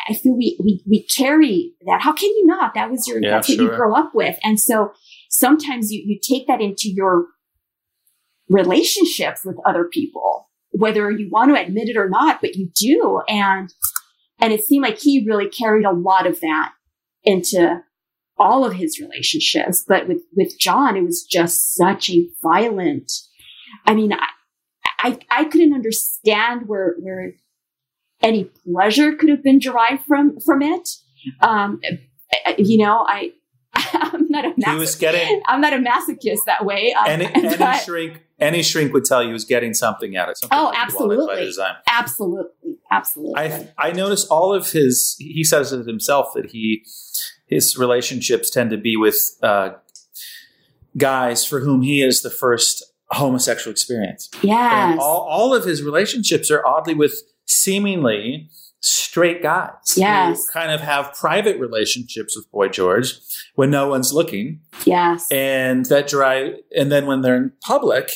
I feel we, we, we carry that. How can you not? That was your, yeah, that's sure. what you grow up with. And so sometimes you, you take that into your relationships with other people, whether you want to admit it or not, but you do. And, and it seemed like he really carried a lot of that into all of his relationships. But with, with Jon, it was just such a violent, I mean, I, I, I couldn't understand where, where any pleasure could have been derived from from it. Um, you know, I I'm not a he was getting, I'm not a masochist that way. Um, any, any but, shrink any shrink would tell you he was getting something out of something. Oh, absolutely, absolutely, absolutely. I I notice all of his. He says it himself that he his relationships tend to be with uh, guys for whom he is the first homosexual experience. Yes, all all of his relationships are oddly with seemingly straight guys yes. kind of have private relationships with Boy George when no one's looking. Yes. And that drive and then when they're in public,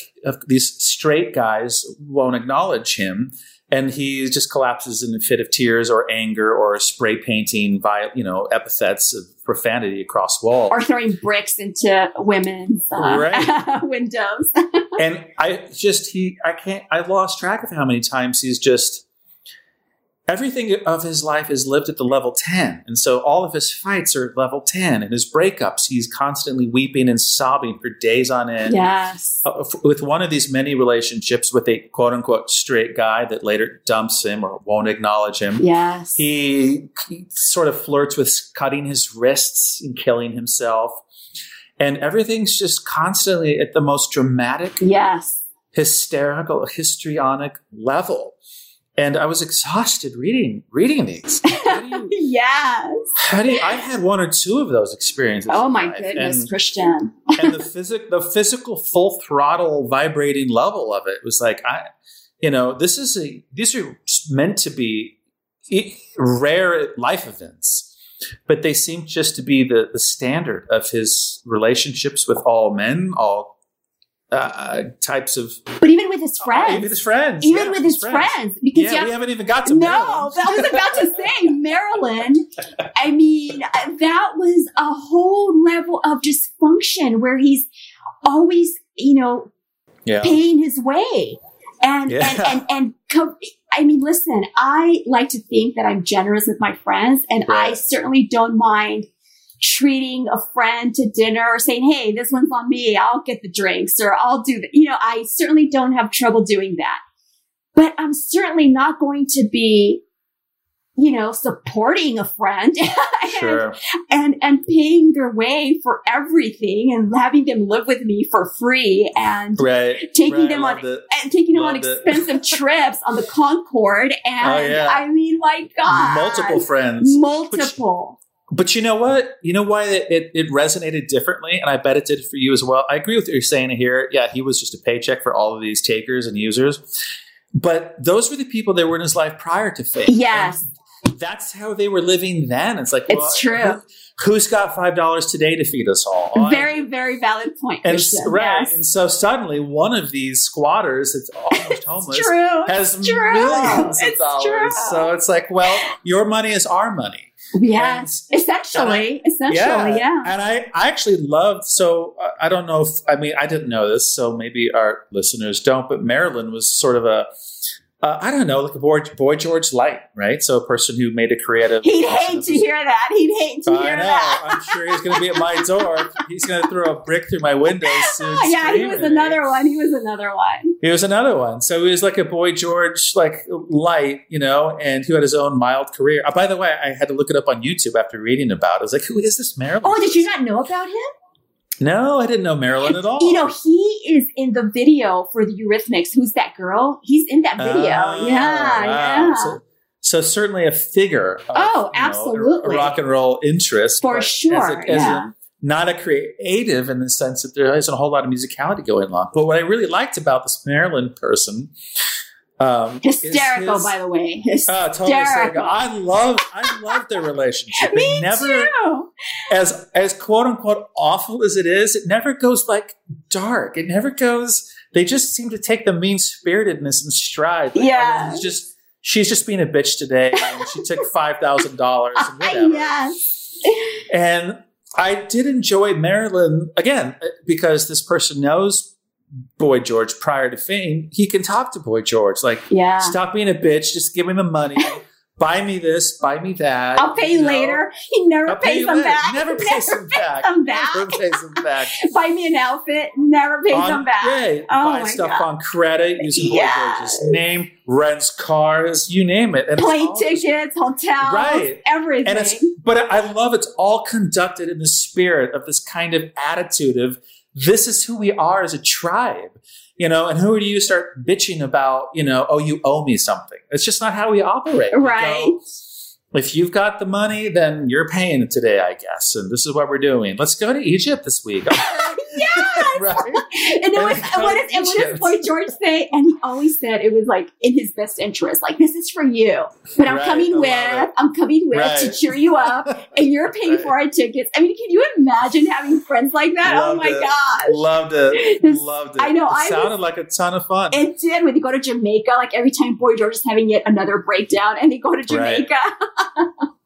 these straight guys won't acknowledge him and he just collapses in a fit of tears or anger or spray painting via you know epithets of profanity across walls or throwing bricks into women's uh, right. windows and i just he i can't i lost track of how many times he's just everything of his life is lived at the level 10. And so all of his fights are at level 10. And his breakups, he's constantly weeping and sobbing for days on end. Yes. Uh, with one of these many relationships with a quote unquote straight guy that later dumps him or won't acknowledge him. Yes. He, he sort of flirts with cutting his wrists and killing himself. And everything's just constantly at the most dramatic, yes. hysterical, histrionic level. And I was exhausted reading reading these. You, yes. how do you, I've had one or two of those experiences. Oh my goodness, And, Christian. and the physic the physical full throttle vibrating level of it was like I you know, this is a these are meant to be rare life events. But they seem just to be the, the standard of his relationships with all men, all uh, types of But even with his friends. even his friends, even yeah, with his friends. Because Yeah, have we haven't even got to no, Marilyn. but I was about to say Marilyn. I mean, that was a whole level of dysfunction where he's always, you know, Yeah, paying his way. And, Yeah. and, and, and, co- I mean, listen, I like to think that I'm generous with my friends and I certainly don't mind treating a friend to dinner or saying, Hey, this one's on me. I'll get the drinks or I'll do the, you know, I certainly don't have trouble doing that, but I'm certainly not going to be, you know, supporting a friend and, sure. and, and paying their way for everything and having them live with me for free and Right. taking right, them I on it. and taking them on Loved expensive trips on the Concorde. Oh, and Oh, yeah. I mean, my God, multiple friends. multiple. But you know what? You know why it, it, it resonated differently, and I bet it did for you as well. I agree with what you're saying here. Yeah, he was just a paycheck for all of these takers and users. But those were the people that were in his life prior to fame. Yes. And that's how they were living then. It's like, well, It's true. who- who's got five dollars today to feed us all? Very, very valid point. and Christian. right. Yes. And so suddenly, one of these squatters that's almost homeless true. has It's true. millions of It's dollars. true. So it's like, well, your money is our money. Yes. Essentially. Essentially. Yeah. And I, I actually loved, so I don't know if, I mean, I didn't know this, so maybe our listeners don't, but Marilyn was sort of a, uh, I don't know, like a boy, boy George Light, right? So a person who made a creative. He'd hate to hear that. He'd hate to I hear know. that. I'm sure he's going to be at my door. He's going to throw a brick through my window soon. yeah, he was another one. He was another one. He was another one. So he was like a boy George, like light, you know, and who had his own mild career. Uh, by the way, I had to look it up on YouTube after reading about it. I was like, who is this Marilyn? Oh, did you not know about him? No, I didn't know Marilyn at all. You know, he is in the video for the Eurythmics. Who's that girl? He's in that video. Oh, yeah, wow. yeah. So, so certainly a figure. Of, Oh, you know, a- absolutely. a, rock and roll interest For sure, As a, as a- not a creative in the sense that there isn't a whole lot of musicality going on. But what I really liked about this Marilyn person. Um, Hysterical, his- by the way. Uh, totally hysterical. Hysterical. I love, I love their relationship. Me It never, too. as as quote unquote awful as it is, it never goes like dark. It never goes. They just seem to take the mean spiritedness and stride. Like, Yeah. oh, it's just she's just being a bitch today, and she took five thousand dollars and yes. And I did enjoy Marilyn again because this person knows Boy George prior to fame. He can talk to Boy George like. Yeah. Stop being a bitch. Just give me the money. buy me this. Buy me that. I'll pay you later. He never I'll pays them back. Never pays them back. Never pays them back. Buy me an outfit. Never pays them back. Yeah, Oh buy stuff God. on credit using Boy Yes. George's name, rents cars, you name it. And Plane tickets, hotels, Right. everything. And it's, but I love it's all conducted in the spirit of this kind of attitude of this is who we are as a tribe, you know. And who do you start bitching about? You know, oh, you owe me something. It's just not how we operate. We right. go, if you've got the money, then you're paying it today, I guess. And this is what we're doing. Let's go to Egypt this week. yes. right? And it was, And what, is, and what does Boy George say? And he always said it was like in his best interest. Like, this is for you. But I'm Right, coming with. I'm coming with to cheer you up. And you're paying Right. for our tickets. I mean, can you imagine having friends like that? oh my it. gosh. Loved it. This- Loved it. I know, It I sounded like a ton of fun. It did when they go to Jamaica, like every time Boy George is having yet another breakdown and they go to Right. Jamaica.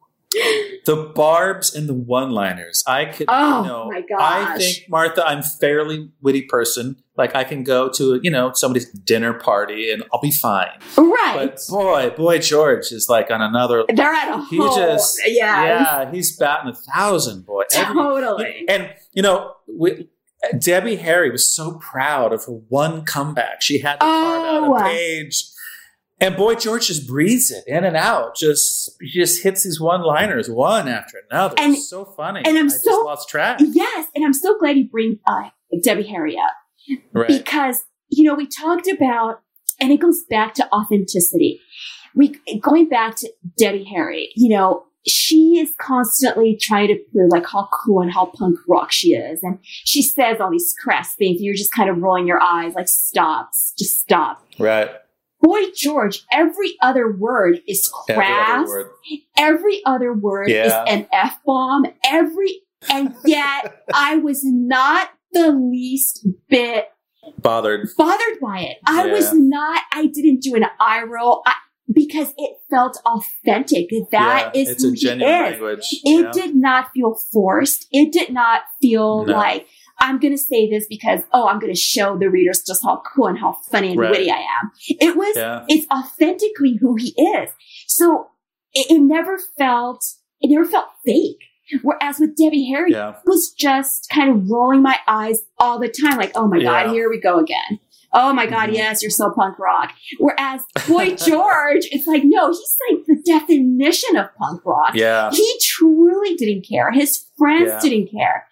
the barbs and the one-liners. I could, Oh, you know, my I think Martha, I'm fairly witty person. Like I can go to, you know, somebody's dinner party and I'll be fine. Right. But boy, boy, George is like on another. They're at a He whole. just, yeah yeah, he's batting a thousand, boy. Every- totally. and you know, we, Debbie Harry was so proud of her one comeback. She had to carve out Oh. a page. And boy, George just breathes it in and out. Just he just hits these one-liners one after another. And- it's so funny. and I'm I so- just lost track. Yes, and I'm so glad you bring uh, Debbie Harry up Right. because you know we talked about, and it goes back to authenticity. We going back to Debbie Harry. You know, she is constantly trying to prove like how cool and how punk rock she is, and she says all these crass things. And you're just kind of rolling your eyes, like stop, just stop. Right. Boy George, every other word is Every other word. every other word is an F bomb. Every, and yet I was not the least bit Bothered. bothered by it. I Yeah. was not, I didn't do an eye roll I, because it felt authentic. That yeah, is it's a genuine is. language. It yeah. did not feel forced. It did not feel No. like I'm going to say this because, oh, I'm going to show the readers just how cool and how funny and Right. witty I am. It was Yeah. it's authentically who he is. So it, it never felt, it never felt fake. Whereas with Debbie Harry, Yeah. it was just kind of rolling my eyes all the time, like, oh my Yeah. God, here we go again. Oh my God, Mhm. yes, you're so punk rock. Whereas Boy George, it's like, no, he's like the definition of punk rock. Yeah. He truly didn't care. His friends Yeah. didn't care.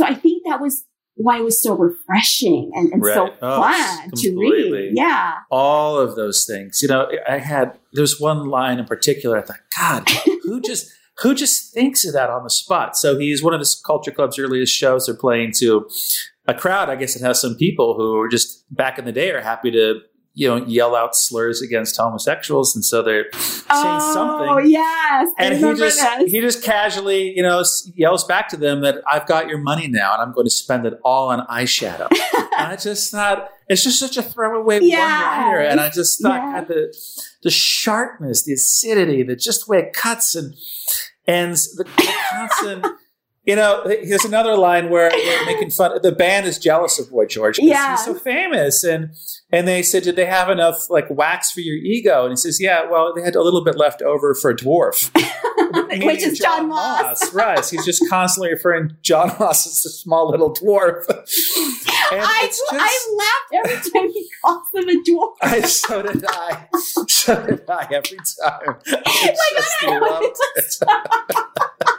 So I think that was why it was so refreshing and, and so Right. Oh, fun to read. Yeah. all of those things. You know, I had there's one line in particular. I thought, God, who just who just thinks of that on the spot? So he's one of the Culture Club's earliest shows. They're playing to a crowd. I guess it has some people who are just back in the day are happy to you know yell out slurs against homosexuals, and so they're saying oh, something. yes. And he just this. he just casually, you know, yells back to them that I've got your money now, and I'm going to spend it all on eyeshadow. and I just thought it's just such a throwaway Yes. one-liner, and I just thought. God, the the sharpness, the acidity, the just the way it cuts and the, the constant. You know, here's another line where they're making fun. The band is jealous of Boy George because Yeah. he's so famous, and and they said, "Did they have enough like wax for your ego?" And he says, "Yeah, well, they had a little bit left over for a dwarf." Which is Jon Moss. Right. He's just constantly referring to Jon Moss as a small little dwarf. And I, just, I laughed every time he calls them a dwarf. I, so did I. So did I every time. Oh I Like, just I don't know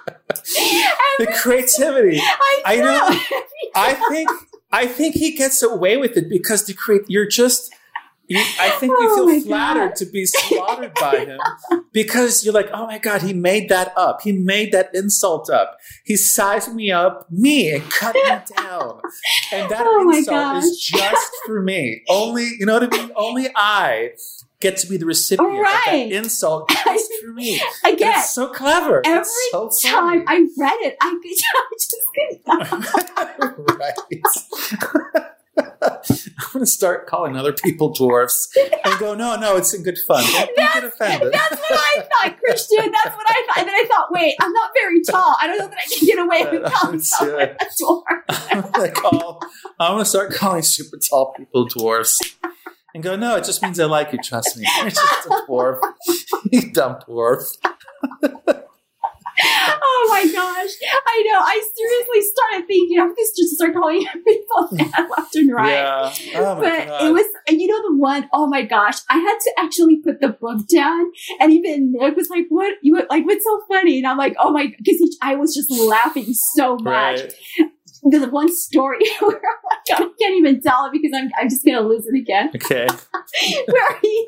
The creativity. I, I know. I think I think he gets away with it because the create you're just you, I think Oh you my feel flattered God. to be slaughtered by him because you're like, oh my god, he made that up. He made that insult up. He sized me up, me, and cut me down. And that Oh insult is just for me. Only you know what I mean. Only I get to be the recipient of Right. that insult just for me. Again, It's so clever. every so time. I read it, I, could, I just couldn't. right. I'm going to start calling other people dwarfs and go, no, no, it's in good fun. Don't, get offended. That's what I thought, Christian. That's what I thought. And then I thought, wait, I'm not very tall. I don't know that I can get away with calling someone a dwarf. I'm going to call. I'm going to start calling super tall people dwarfs and go, no, it just means I like you. Trust me. You're just a dwarf. you dumb dwarf. Oh my gosh. I know. I seriously started thinking, I'm just to start calling people that left and right. Yeah. Oh my but god. it was, and you know, the one, oh my gosh, I had to actually put the book down. And even Nick was like, what, you like, what's so funny? And I'm like, oh my, because I was just laughing so much. right. The, one story where I can't even tell it because I'm, I'm just going to lose it again. Okay. Where he,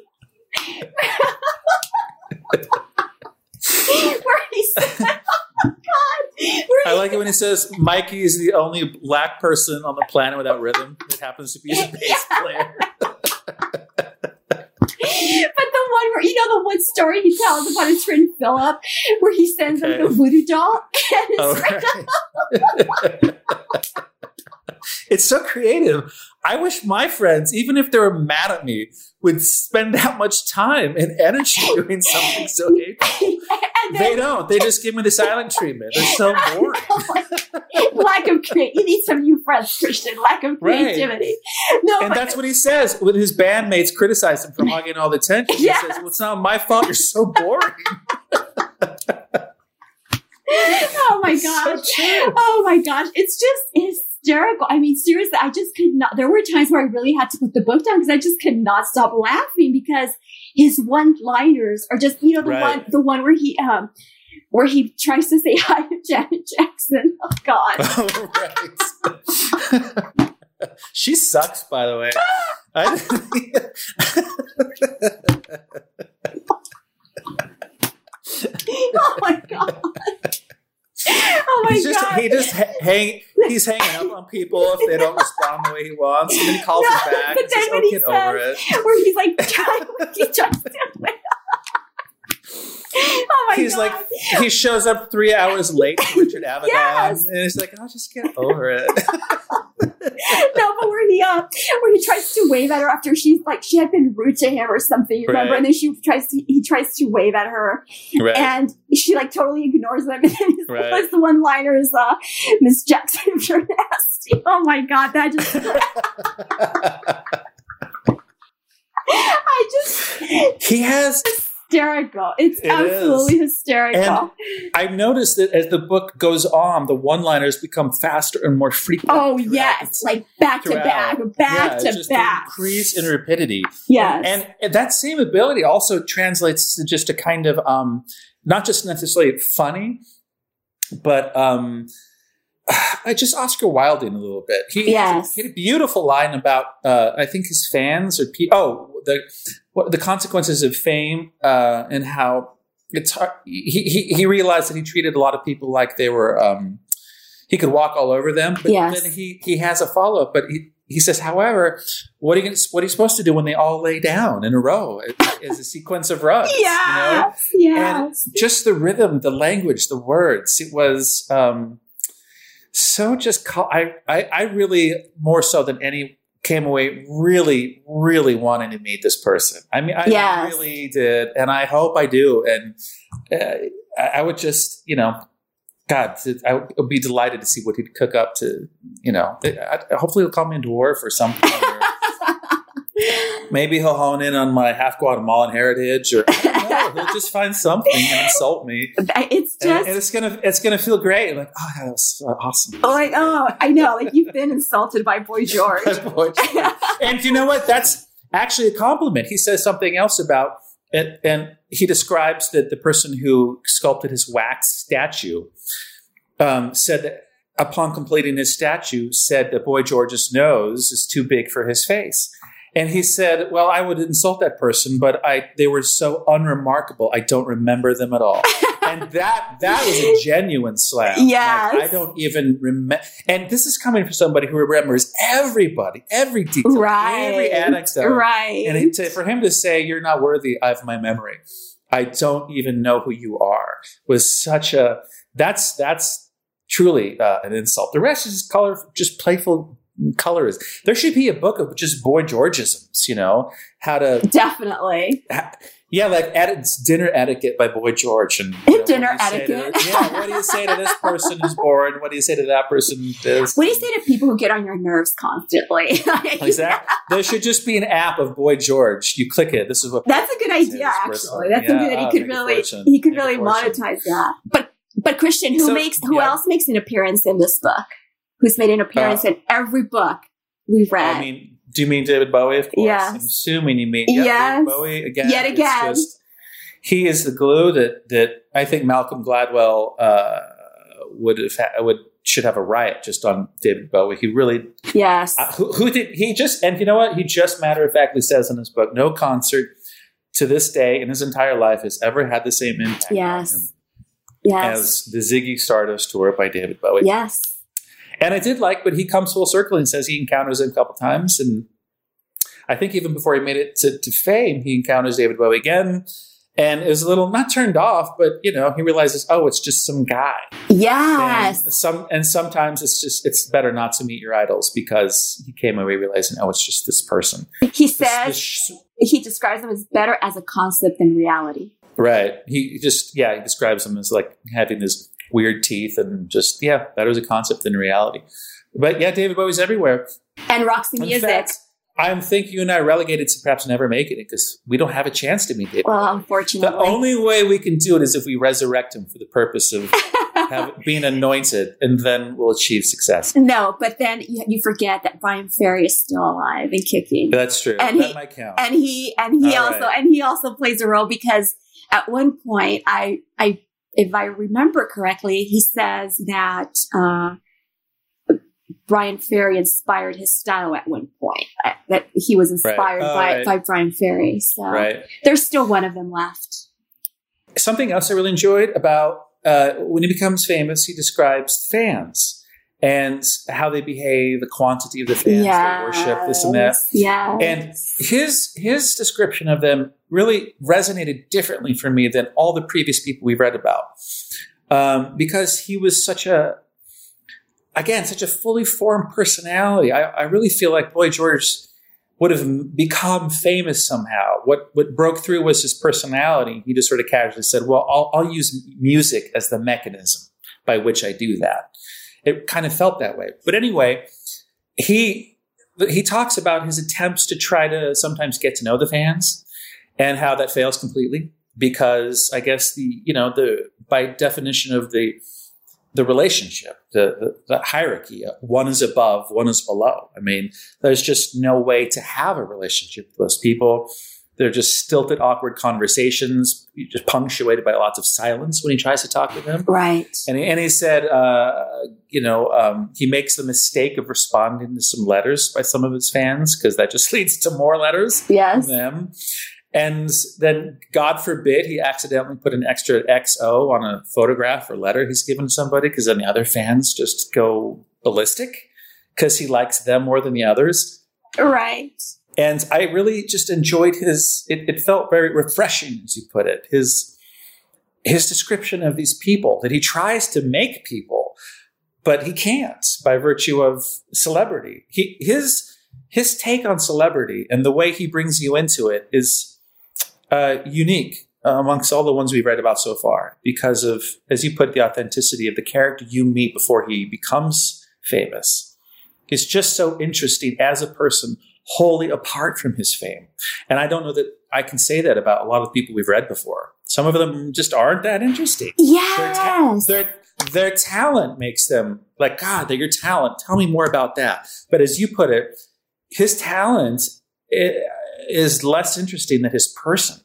where he said, oh God, where I he like it when he says Mikey is the only black person on the planet without rhythm. It happens to be a bass player. But the one where you know the one story he tells about his friend Philip, where he sends him the voodoo doll, and his Oh, friend right. it's so creative. I wish my friends, even if they were mad at me, would spend that much time and energy doing something so hateful. They don't. They just give me the silent treatment. They're so boring. lack of creativity. You need some new friends, Christian. Lack of Right. creativity. No, And that's what he says when his bandmates criticize him for hogging all the attention. He Yes. says, Well, it's not my fault. You're so boring. oh my It's gosh. so true. Oh my gosh. It's just hysterical. I mean, seriously, I just could not. There were times where I really had to put the book down because I just could not stop laughing because his one liners are just, you know, the Right. one, the one where he, um, where he tries to say hi to Janet Jackson. Oh God. Oh, she sucks, by the way. I, Oh my God. Oh my he's just, God. he just ha- hang, he's hanging up on people if they don't respond the way he wants. And then he calls No, them back. but and says, when oh, he get over it. where he's like trying, he tries to Oh my He's God. like, he shows up three hours late to Richard Avedon. Yes. And he's like, I'll just get over it. no, but where he uh, where he tries to wave at her after she's like she had been rude to him or something, you remember? Right. And then she tries to he tries to wave at her, right. and she like totally ignores him. And then his Right. the one liner is uh, Miss Jackson, you're nasty. Oh my god, that just I just he has hysterical. It's It absolutely hysterical. I've noticed that as the book goes on, the one-liners become faster and more frequent. oh yes, like back to throughout. back, yeah, back it's to just back. increase in rapidity. Yes. And, and that same ability also translates to just a kind of um, not just necessarily funny, but um, I just Oscar Wilding a little bit. He, Yes. he had a beautiful line about uh, I think his fans or pe- oh the what, the consequences of fame uh, and how it's hard. He, he he realized that he treated a lot of people like they were um, he could walk all over them. But Yes. then he he has a follow up, but he. He says, however, what are you what are you supposed to do when they all lay down in a row as a sequence of rugs? you know? Yes, and just the rhythm, the language, the words. It was um, so just. co- I, I I really more so than any came away really really wanting to meet this person. I mean, I Yes. really did, and I hope I do. And uh, I I would just you know. God, I would be delighted to see what he'd cook up to, you know. I, hopefully, he'll call me a dwarf or something. Maybe he'll hone in on my half Guatemalan heritage, or know. He'll just find something and insult me, it's just and it's gonna it's gonna feel great. Like, oh, that was so awesome. like oh, I know, like you've been insulted by Boy George. and you know what? That's actually a compliment. He says something else about it, and he describes that the person who sculpted his wax statue um, said that upon completing his statue, said that Boy George's nose is too big for his face. And he said, "Well, I would insult that person, but I they were so unremarkable. I don't remember them at all." and that that was a genuine slam. Yeah. Like, I don't even remember. And this is coming from somebody who remembers everybody, every detail, right. every anecdote. Right. And it, to, for him to say, "You're not worthy of my memory," I don't even know who you are, was such a that's that's truly uh, an insult. The rest is just color, just playful colors. There should be a book of just boy Georgisms. You know how to Definitely. yeah, like eti- dinner etiquette by Boy George and you know, Dinner what do you say to etiquette. yeah, what do you say to this person who's bored? What do you say to that person this? What do you say to people who get on your nerves constantly? Exactly. There should just be an app of Boy George. You click it. This is what. That's a good idea, actually. That's Yeah, something that he could really he could Make really monetize that. But but Christian, who So, makes who yeah. else makes an appearance in this book? Who's made an appearance Uh, in every book we've read? I mean, do you mean David Bowie? Of course. Yes. I'm assuming you mean yeah, Yes. David Bowie again. Yet again. just- he is the glue that that I think Malcolm Gladwell uh, would have ha- would should have a riot just on David Bowie. He really yes. Uh, who, who did he just and you know what he just matter of factly says in his book no concert to this day in his entire life has ever had the same impact Yes. yes. as the Ziggy Stardust tour by David Bowie. yes. And I did like, but he comes full circle and says he encounters him a couple times, and I think even before he made it to, to fame, he encounters David Bowie again, And it was a little not turned off, but you know, he realizes, oh, it's just some guy. Yes. And some and sometimes it's just it's better not to meet your idols because he came away realizing, oh, it's just this person. He This- says this sh- he describes them as better as a concept than reality. right. He just yeah, he describes them as like having this weird teeth and just yeah, better as a concept than reality. But yeah, David Bowie's everywhere. And Roxy In Music. fact, I think you and I are relegated to perhaps never making it because we don't have a chance to meet David. well, Bowie. unfortunately. The only way we can do it is if we resurrect him for the purpose of have, being anointed, and then we'll achieve success. no, but then you, you forget that Bryan Ferry is still alive and kicking. That's true. And that he- might count. and he and he All also right. and he also plays a role because at one point I I if I remember correctly, he says that uh, Bryan Ferry inspired his style at one point. uh, That he was inspired Oh, by right. by Bryan Ferry. So right. there's still one of them left. Something else I really enjoyed about uh, when he becomes famous, he describes fans and how they behave, the quantity of the fans, Yeah, they worship, this and that. Yeah, And his his description of them really resonated differently for me than all the previous people we've read about, um, because he was such a again such a fully formed personality. I, I really feel like Boy George would have become famous somehow. What what broke through was his personality. He just sort of casually said, "Well, I'll, I'll use music as the mechanism by which I do that." It kind of felt that way. But anyway, he he talks about his attempts to try to sometimes get to know the fans and how that fails completely because I guess the you know the by definition of the the relationship the, the the hierarchy one is above one is below I mean there's just no way to have a relationship with those people they're just stilted awkward conversations just punctuated by lots of silence when he tries to talk with them right. and he, and he said, uh, you know, um, he makes the mistake of responding to some letters by some of his fans because that just leads to more letters from Yes. them. And then, God forbid, he accidentally put an extra XO on a photograph or letter he's given somebody because then the other fans just go ballistic because he likes them more than the others. Right. And I really just enjoyed his. It, it felt very refreshing, as you put it. His his description of these people that he tries to make people, but he can't by virtue of celebrity. He his his take on celebrity and the way he brings you into it is uh, unique amongst all the ones we've read about so far because of, as you put, the authenticity of the character you meet before he becomes famous. He's just so interesting as a person wholly apart from his fame. And I don't know that I can say that about a lot of people we've read before. Some of them just aren't that interesting. Their, ta- their, their talent makes them like, God, they're your talent. Tell me more about that. But as you put it, his talent is less interesting than his person.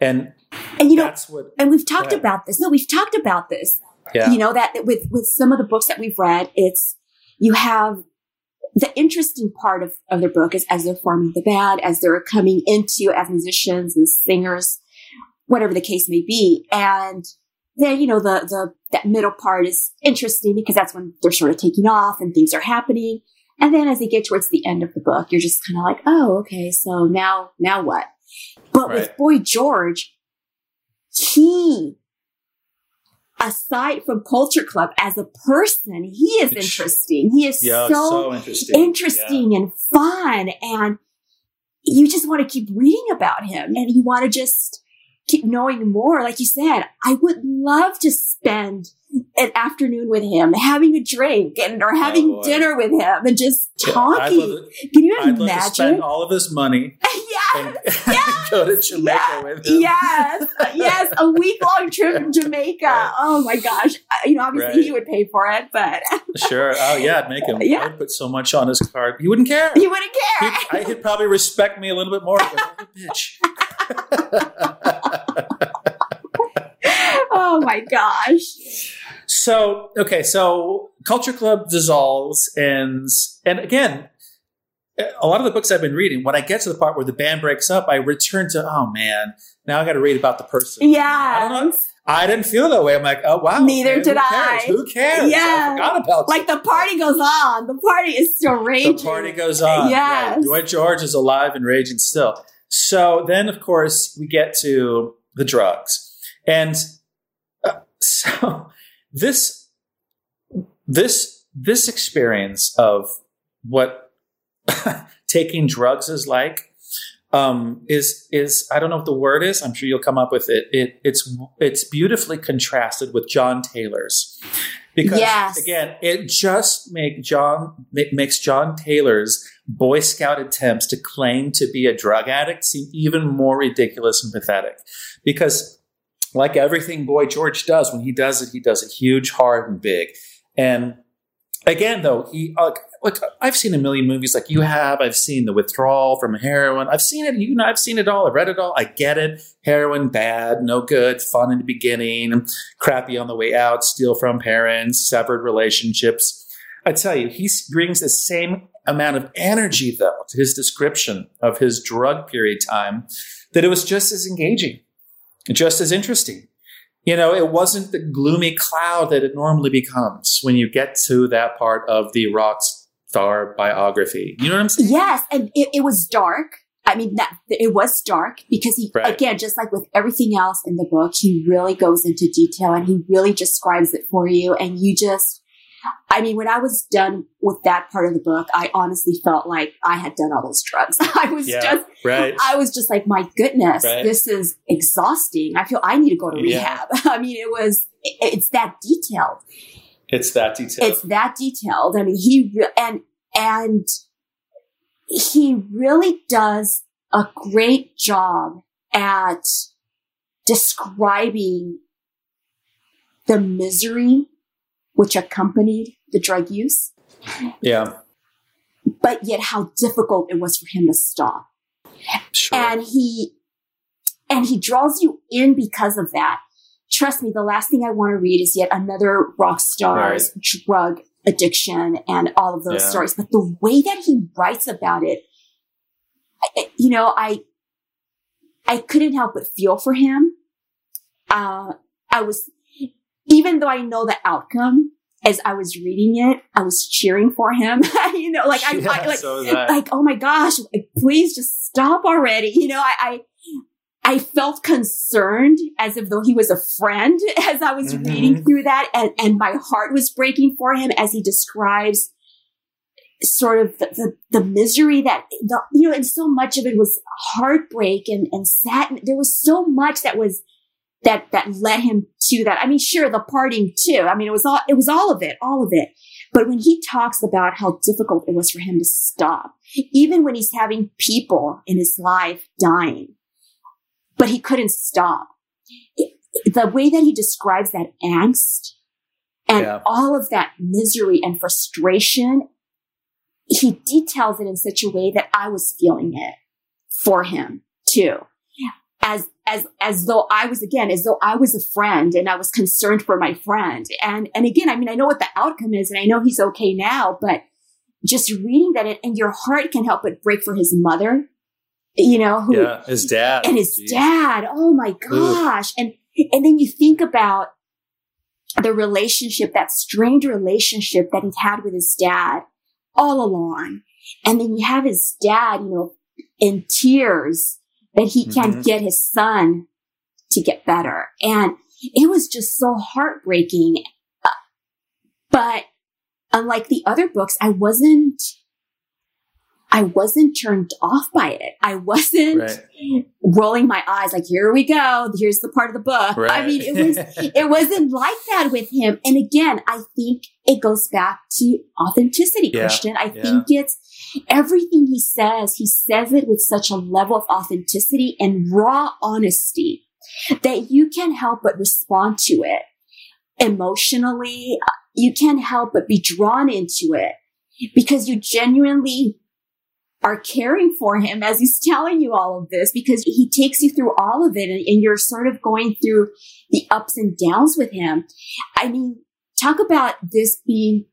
And and you know, what, and we've talked about this. No, we've talked about this. yeah. You know that that with with some of the books that we've read, it's you have the interesting part of, of their book is as they're forming the band, as they're coming into as musicians and singers, whatever the case may be. And then, you know, the, the, that middle part is interesting because that's when they're sort of taking off and things are happening. And then as they get towards the end of the book, you're just kind of like, oh, okay. So now, now what? But with Boy George, he, aside from Culture Club as a person, he is interesting. He is yeah, so, so interesting. interesting and fun. And you just want to keep reading about him and you want to just keep knowing more. Like you said, I would love to spend an afternoon with him, having a drink and or oh, having boy. dinner with him and just talking. love, Can you I'd to imagine? spend all of his money and yes, go to Jamaica yes, with him. Yes, yes, a week long trip in Jamaica. Right. Oh my gosh! You know, obviously Right. he would pay for it, but Sure. Oh, yeah, I'd make him. Yeah. I would put so much on his card. He wouldn't care. he wouldn't care. He'd, I, he'd probably respect me a little bit more. But, oh, bitch. oh my gosh! So okay, so Culture Club dissolves, and and again, a lot of the books I've been reading, when I get to the part where the band breaks up, I return to oh man, now I got to read about the person. I don't know. Yeah, I didn't feel that way. I'm like, oh wow. Neither okay, did who I. Who cares? Yeah. I forgot about like the party goes on. The party is still raging. the party goes on. Yes. Right. Boy George is alive and raging still. So then, of course, we get to the drugs. And uh, so this this this experience of what taking drugs is like um, is is I don't know what the word is. I'm sure you'll come up with it. It it's it's beautifully contrasted with John Taylor's because Yes. again, it just make John ma- makes John Taylor's Boy Scout attempts to claim to be a drug addict seem even more ridiculous and pathetic because. Like everything Boy George does, when he does it, he does it huge, hard, and big. And again, though, he like, like I've seen a million movies like you have. I've seen The Withdrawal from heroin. I've seen it. You know, I've seen it all. I've read it all. I get it. Heroin bad, no good, fun in the beginning, crappy on the way out. Steal from parents, severed relationships. I tell you, he brings the same amount of energy though to his description of his drug period time that it was just as engaging, just as interesting you know, it wasn't the gloomy cloud that it normally becomes when you get to that part of the rock star biography. You know what I'm saying? Yes, and it, it was dark. I mean, that it was dark because he, Right. again, just like with everything else in the book, he really goes into detail and he really describes it for you. And you just, I mean, when I was done with that part of the book, I honestly felt like I had done all those drugs. I was Yeah. just, Right. I was just like, my goodness, Right. this is exhausting. I feel I need to go to Yeah. rehab. I mean, it was, it, it's that detailed It's that detailed. it's that detailed. I mean, he re- and and he really does a great job at describing the misery which accompanied the drug use, yeah. but yet how difficult it was for him to stop. Sure. And he and he draws you in because of that. Trust me, the last thing I want to read is yet another rock star's drug addiction and all of those Yeah. stories. But the way that he writes about it, I- you know, I I couldn't help but feel for him. Uh, I was, even though I know the outcome, as I was reading it, I was cheering for him. you know, like I, Yeah, I like so like, oh my gosh, like, please just stop already. You know, I, I, I felt concerned as if though he was a friend as I was Mhm. reading through that and, and my heart was breaking for him as he describes sort of the, the, the misery that, the, you know, and so much of it was heartbreak and, and sad. There was so much that was, that, that led him to that. I mean, sure, the parting too. I mean, it was all, it was all of it, all of it. But when he talks about how difficult it was for him to stop, even when he's having people in his life dying, but he couldn't stop. It- the way that he describes that angst and Yeah. all of that misery and frustration, he details it in such a way that I was feeling it for him too. As, as, as though I was, again, as though I was a friend and I was concerned for my friend. And, and again, I mean, I know what the outcome is and I know he's okay now, but just reading that and, and your heart can help but break for his mother, you know, who, yeah. His dad. and his Jeez. dad. Oh my gosh. And and then you think about the relationship, that strained relationship that he had with his dad all along. And then you have his dad, you know, in tears that he can't Mhm. get his son to get better. And it was just so heartbreaking. But unlike the other books, I wasn't, I wasn't turned off by it. I wasn't Right. rolling my eyes like, here we go. Here's the part of the book. I mean, it was, it wasn't like that with him. And again, I think it goes back to authenticity, Yeah, Christian. I yeah. think it's everything he says. He says it with such a level of authenticity and raw honesty that you can't help but respond to it emotionally. You can't help but be drawn into it because you genuinely are caring for him as he's telling you all of this because he takes you through all of it and, and you're sort of going through the ups and downs with him. I mean, talk about this being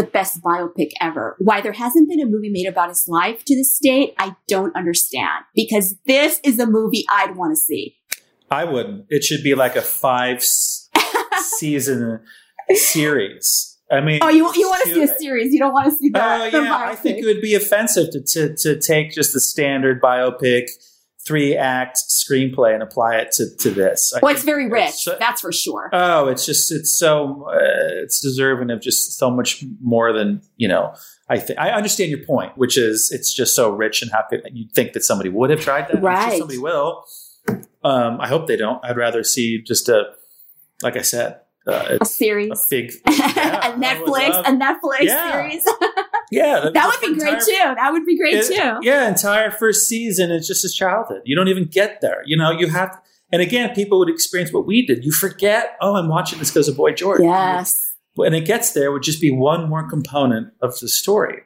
the best biopic ever. Why there hasn't been a movie made about his life to this date, I don't understand because this is a movie I'd want to see. I wouldn't. It should be like a five season series. I mean, Oh, you, you want to see a series. You don't want to see the, Oh yeah, I think it would be offensive to, to to take just the standard biopic three act screenplay and apply it to, to this. I Well, it's very rich. so- that's for sure. Oh, it's just it's so uh, it's deserving of just so much more than you know. I think I understand your point, which is it's just so rich and how could you think that somebody would have tried that? Sure Right. somebody will. Um, I hope they don't. I'd rather see just a like I said, uh, a series. a big yeah, would Netflix, a Netflix Yeah. series. yeah. that would be great entire- too. That would be great it- too. Yeah, entire first season is just his childhood. You don't even get there. You know, you have, and again, people would experience what we did. You forget, oh, I'm watching this because of Boy George. Yes. When it gets there, would just be one more component of the story.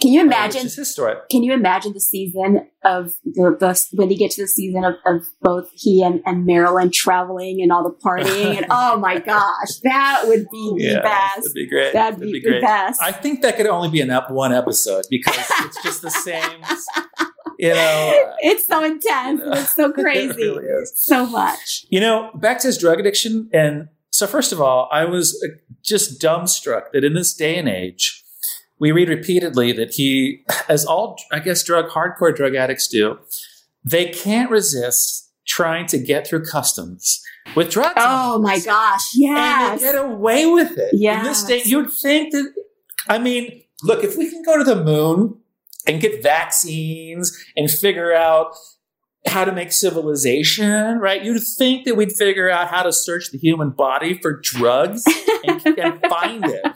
Can you imagine? just his story. Can you imagine the season of the, the when they get to the season of, of both he and, and Marilyn traveling and all the partying and oh my gosh, that would be the Yeah, best. that'd be great. That'd be, the best. I think that could only be an ep- one episode because it's just the same. You know, it's so intense. and It's so it crazy. really is. So much. You know, back to his drug addiction. And so, first of all, I was uh, just dumbstruck that in this day and age, we read repeatedly that he, as all, I guess, drug, hardcore drug addicts do, they can't resist trying to get through customs with drugs. Oh my gosh. Yeah. And they get away with it. Yeah. In this day, you'd think that, I mean, look, if we can go to the moon and get vaccines and figure out how to make civilization, right? You'd think that we'd figure out how to search the human body for drugs and, and find it.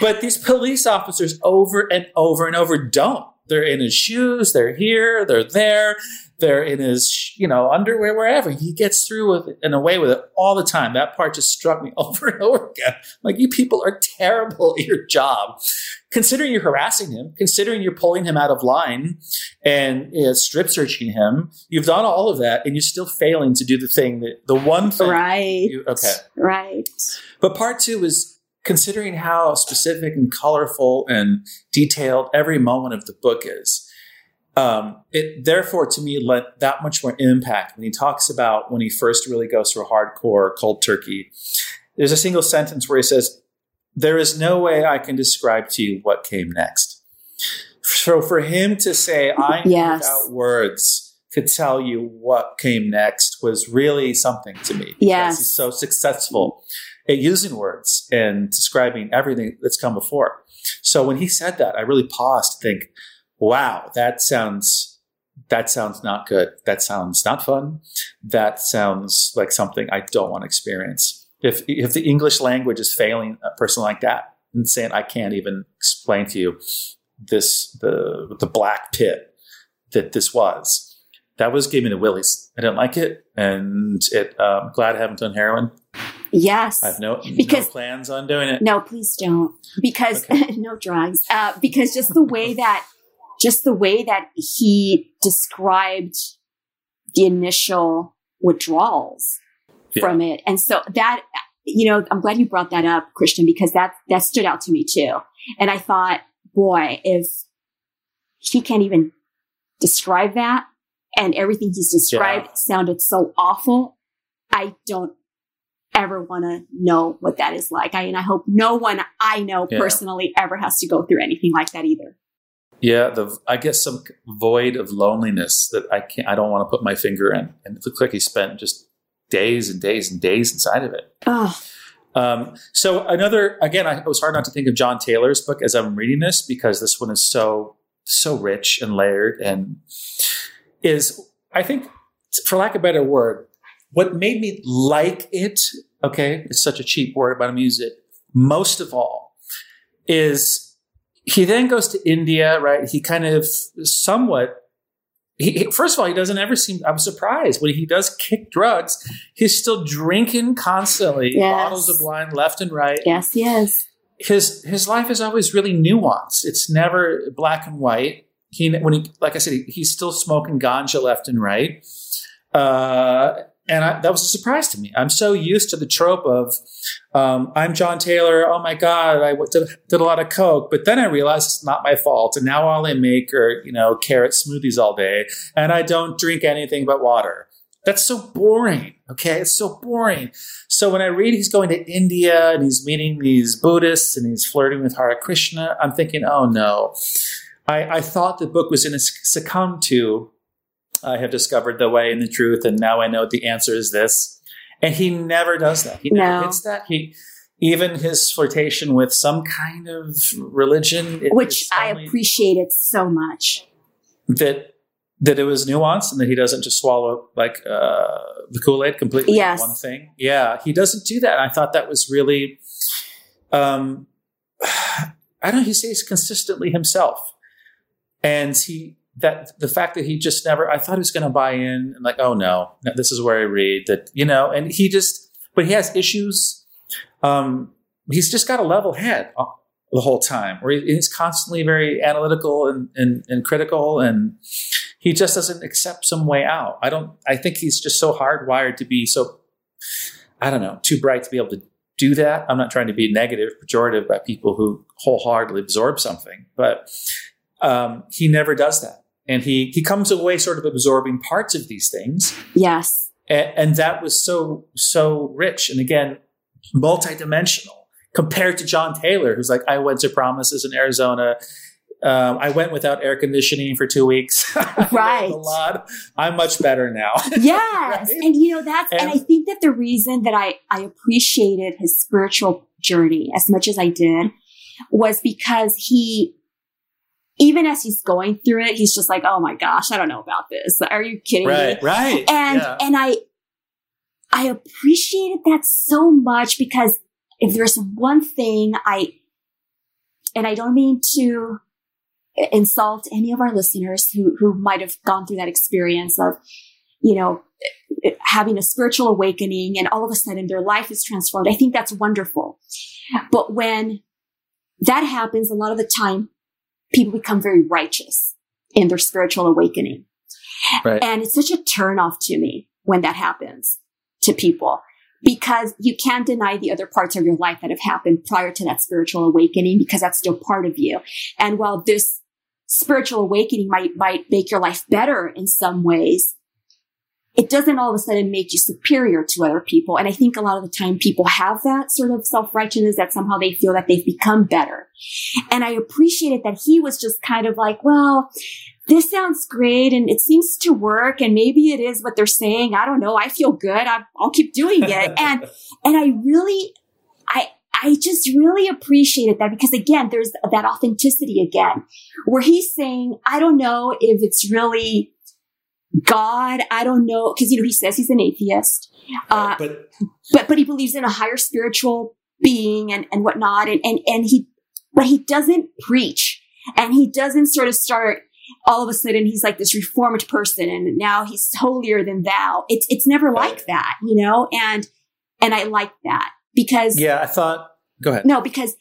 But these police officers over and over and over don't. They're in his shoes, they're here, they're there, they're in his, you know, underwear, wherever. He gets through with it and away with it all the time. That part just struck me over and over again. Like, you people are terrible at your job. Considering you're harassing him, considering you're pulling him out of line and you know, strip searching him, you've done all of that and you're still failing to do the thing that, the one thing. Right. You, okay. Right. But part two is considering how specific and colorful and detailed every moment of the book is. Um, it therefore, to me, lent that much more impact when he talks about when he first really goes through a hardcore cold turkey. There's a single sentence where he says, "There is no way I can describe to you what came next." So for him to say, "I Yes. without words," to tell you what came next was really something to me. Yes. he's so successful using words and describing everything that's come before. So when he said that, I really paused to think, wow, that sounds that sounds not good. That sounds not fun. That sounds like something I don't want to experience. If if the English language is failing a person like that and saying I can't even explain to you this the the black pit that this was. That was gave me the willies. I didn't like it, and it i'm glad I haven't done heroin. Yes. I have no, Because- no plans on doing it. No, please don't. Because Okay. no drugs. Uh, because just the way that, just the way that he described the initial withdrawals Yeah. from it, and so that you know, I'm glad you brought that up, Christian, because that that stood out to me too. And I thought, boy, if he can't even describe that, and everything he's described sounded so awful, I don't ever want to know what that is like. I, and I hope no one I know Yeah. personally ever has to go through anything like that either. Yeah, the I guess some void of loneliness that I can't. I don't want to put my finger in, and it looks like he spent just days and days and days inside of it. Oh, Um, so another again, I, it was hard not to think of John Taylor's book as I'm reading this because this one is so so rich and layered and is I think for lack of a better word, what made me like it. Okay, it's such a cheap word, but I'm gonna use it. Most of all, is he then goes to India, right? He kind of somewhat. He, first of all, he doesn't ever seem. I'm surprised when he does kick drugs. He's still drinking constantly, Yes. bottles of wine left and right. yes, yes. His his life is always really nuanced. It's never black and white. He when he like I said, he, he's still smoking ganja left and right. Uh, and I, that was a surprise to me. I'm so used to the trope of um, I'm John Taylor. Oh my God, I did, did a lot of coke, but then I realized it's not my fault. And now all I make are you know carrot smoothies all day, and I don't drink anything but water. That's so boring. Okay, it's so boring. So when I read he's going to India and he's meeting these Buddhists and he's flirting with Hare Krishna, I'm thinking, oh no. I, I thought the book was going to succumb to I have discovered the way and the truth, and now I know the answer is this. And he never does that. He never No. hits that. He even his flirtation with some kind of religion, Which I appreciated so much. that that it was nuanced and that he doesn't just swallow like uh, the Kool Aid completely. Yes. one thing. Yeah, he doesn't do that. I thought that was really. Um, I don't know. He stays consistently himself, and he that the fact that he just never. I thought he was going to buy in, and like, oh no, this is where I read that you know, and he just. But he has issues. Um, he's just got a level head the whole time, where he's constantly very analytical and, and, and critical, and he just doesn't accept some way out. I don't. I think he's just so hardwired to be so. I don't know, too bright to be able to do that. I'm not trying to be negative, pejorative about people who wholeheartedly absorb something, but um, he never does that, and he he comes away sort of absorbing parts of these things, Yes. and, and that was so so rich, and again, multidimensional compared to John Taylor, who's like, I went to promises in Arizona. Um, I went without air conditioning for two weeks. Right. a lot. I'm much better now. Yes. Right? And you know, that's, and, And- I think that the reason that I, I appreciated his spiritual journey as much as I did was because he, even as he's going through it, he's just like, oh my gosh, I don't know about this. Are you kidding me? right, right. and Yeah. and I I appreciated that so much because if there's one thing I and I don't mean to insult any of our listeners who who might have gone through that experience of you know having a spiritual awakening and all of a sudden their life is transformed. I think that's wonderful. But when that happens a lot of the time people become very righteous in their spiritual awakening. Right. And it's such a turnoff to me when that happens to people because you can't deny the other parts of your life that have happened prior to that spiritual awakening because that's still part of you. And while this spiritual awakening might, might make your life better in some ways, it doesn't all of a sudden make you superior to other people. And I think a lot of the time people have that sort of self-righteousness that somehow they feel that they've become better. And I appreciated that he was just kind of like, well, this sounds great and it seems to work and maybe it is what they're saying. I don't know. I feel good. I, I'll keep doing it. and, and I really, I, I just really appreciated that because again, there's that authenticity again where he's saying, I don't know if it's really God. I don't know. Cause you know, he says he's an atheist. Uh, but but but he believes in a higher spiritual being and and whatnot and and and he but he doesn't preach and he doesn't sort of start all of a sudden he's like this reformed person and now he's holier than thou it's it's never like that you know and and i like that because yeah, I thought. Go ahead. no because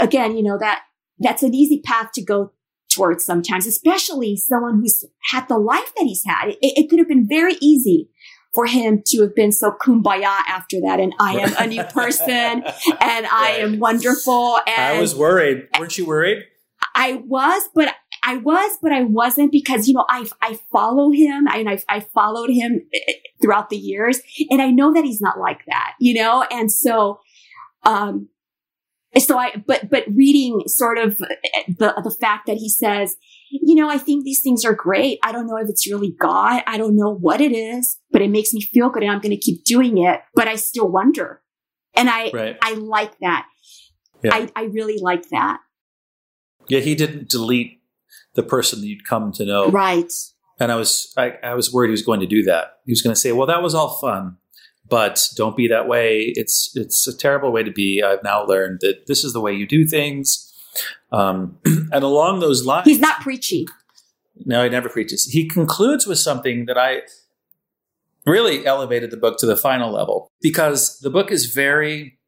again you know that that's an easy path to go towards sometimes especially someone who's had the life that he's had it, it could have been very easy for him to have been so kumbaya after that and i am a new person and i am wonderful and I was worried. Weren't you worried? I was, but I was, but I wasn't because, you know, I, I follow him and I, I followed him eh, throughout the years and I know that he's not like that, you know? And so, um, so I, but, but reading sort of eh, the, the fact that he says, you know, I think these things are great. I don't know if it's really God. I don't know what it is, but it makes me feel good and I'm going to keep doing it, but I still wonder. And I, Right. I like that. Yeah. I, I really like that. Yeah, he didn't delete the person that you'd come to know. Right. And I was I, I was worried he was going to do that. He was going to say, "Well, that was all fun, but don't be that way. It's it's a terrible way to be. I've now learned that this is the way you do things." Um, and along those lines, He's not preachy. No, he never preaches. He concludes with something that I really elevated the book to the final level because the book is very,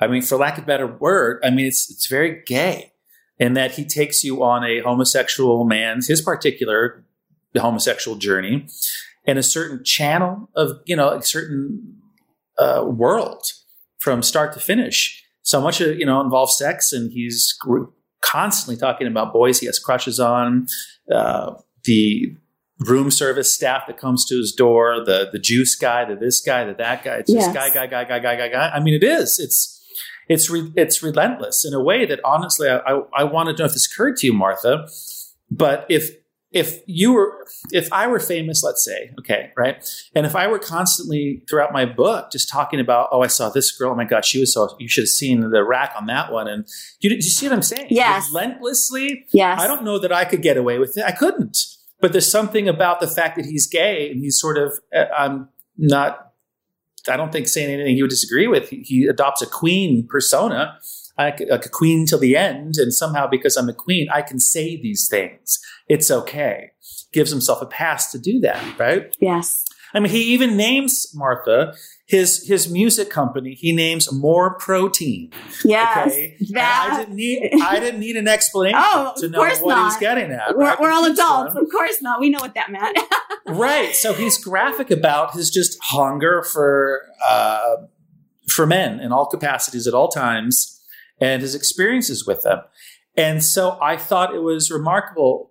I mean, for lack of a better word, I mean, it's, it's very gay in that he takes you on a homosexual man's, his particular homosexual journey in a certain channel of, you know, a certain uh, world from start to finish. So much of, you know, involves sex and he's constantly talking about boys he has crushes on, uh, the room service staff that comes to his door, the the juice guy, the this guy, the that guy. It's Yes. just guy, guy, guy, guy, guy, guy, guy. I mean, it is. It's it's re- it's relentless in a way that honestly, I, I I wanted to know if this occurred to you, Martha. But if if you were if i were famous let's say okay right? And if i were constantly throughout my book just talking about oh i saw this girl oh my god she was so you should have seen the rack on that one. And you, you see what i'm saying? Yes. relentlessly Yes. i don't know that i could get away with it. I couldn't. But there's something about the fact that he's gay and he's sort of uh, i'm not i don't think saying anything you would disagree with. He, he adopts a queen persona I, like a queen till the end and somehow because i'm a queen i can say these things. It's okay. Gives himself a pass to do that right? Yes. i mean he even names martha his his music company. He names more protein. Yes. okay? And i didn't need i didn't need an explanation Oh, to know what he was getting at. We're, we're all adults. one- Of course not. We know what that meant. right. So he's graphic about his just hunger for uh, for men in all capacities at all times and his experiences with them. And so i thought it was remarkable.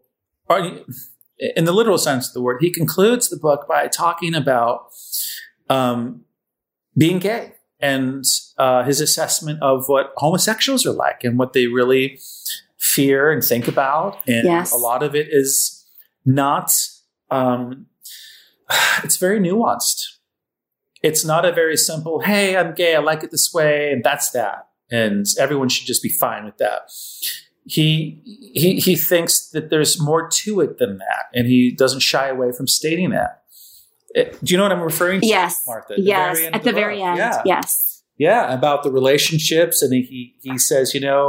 In the literal sense of the word he concludes the book by talking about um, being gay and uh, his assessment of what homosexuals are like and what they really fear and think about. And Yes. a lot of it is not um, it's very nuanced. It's not a very simple hey i'm gay i like it this way and that's that and everyone should just be fine with that he he he thinks that there's more to it than that and he doesn't shy away from stating that It- do you know what i'm referring to yes. martha At the yes. At of the very end. yeah Yes. yeah, about the relationships, and he he says, you know,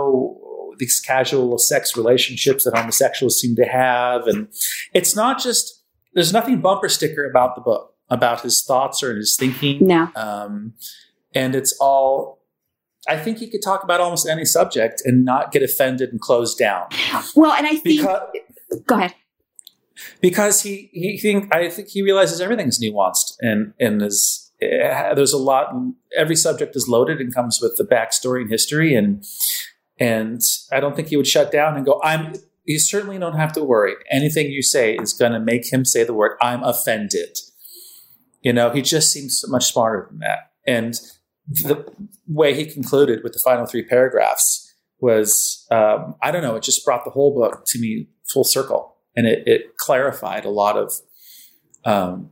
these casual sex relationships that homosexuals seem to have, and it's not just there's nothing bumper sticker about the book about his thoughts or his thinking, No. um, and it's all. I think he could talk about almost any subject and not get offended and closed down Well, and I think. because go ahead. because he he think I think he realizes everything's nuanced and and is eh, there's a lot every subject is loaded and comes with the backstory and history and and I don't think he would shut down and go I'm you certainly don't have to worry anything you say is going to make him say the word I'm offended you know he just seems so much smarter than that and the way he concluded with the final three paragraphs was um, I don't know it just brought the whole book to me full circle and it, it clarified a lot of um,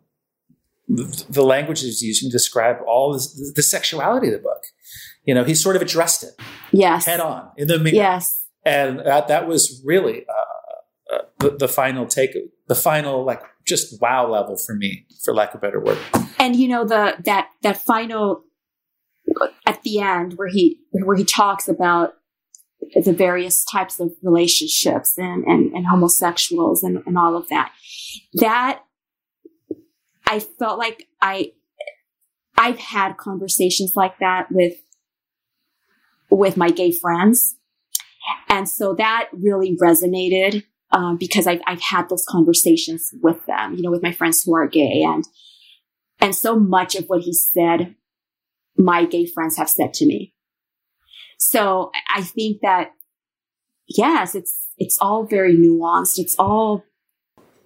the, the language he's using to describe all this, the sexuality of the book. You know, he sort of addressed it Yes. head on in the mirror, Yes. and that that was really uh, uh, the, the final take, the final like just wow level for me, for lack of a better word. and you know the that that final at the end where he where he talks about the various types of relationships and and, and homosexuals and, and all of that. That i felt like i i've had conversations like that with with my gay friends. And so that really resonated um, because I've, I've had those conversations with them you know with my friends who are gay and and so much of what he said, my gay friends have said to me. So I- think that, yes, it's, it's all very nuanced. It's all,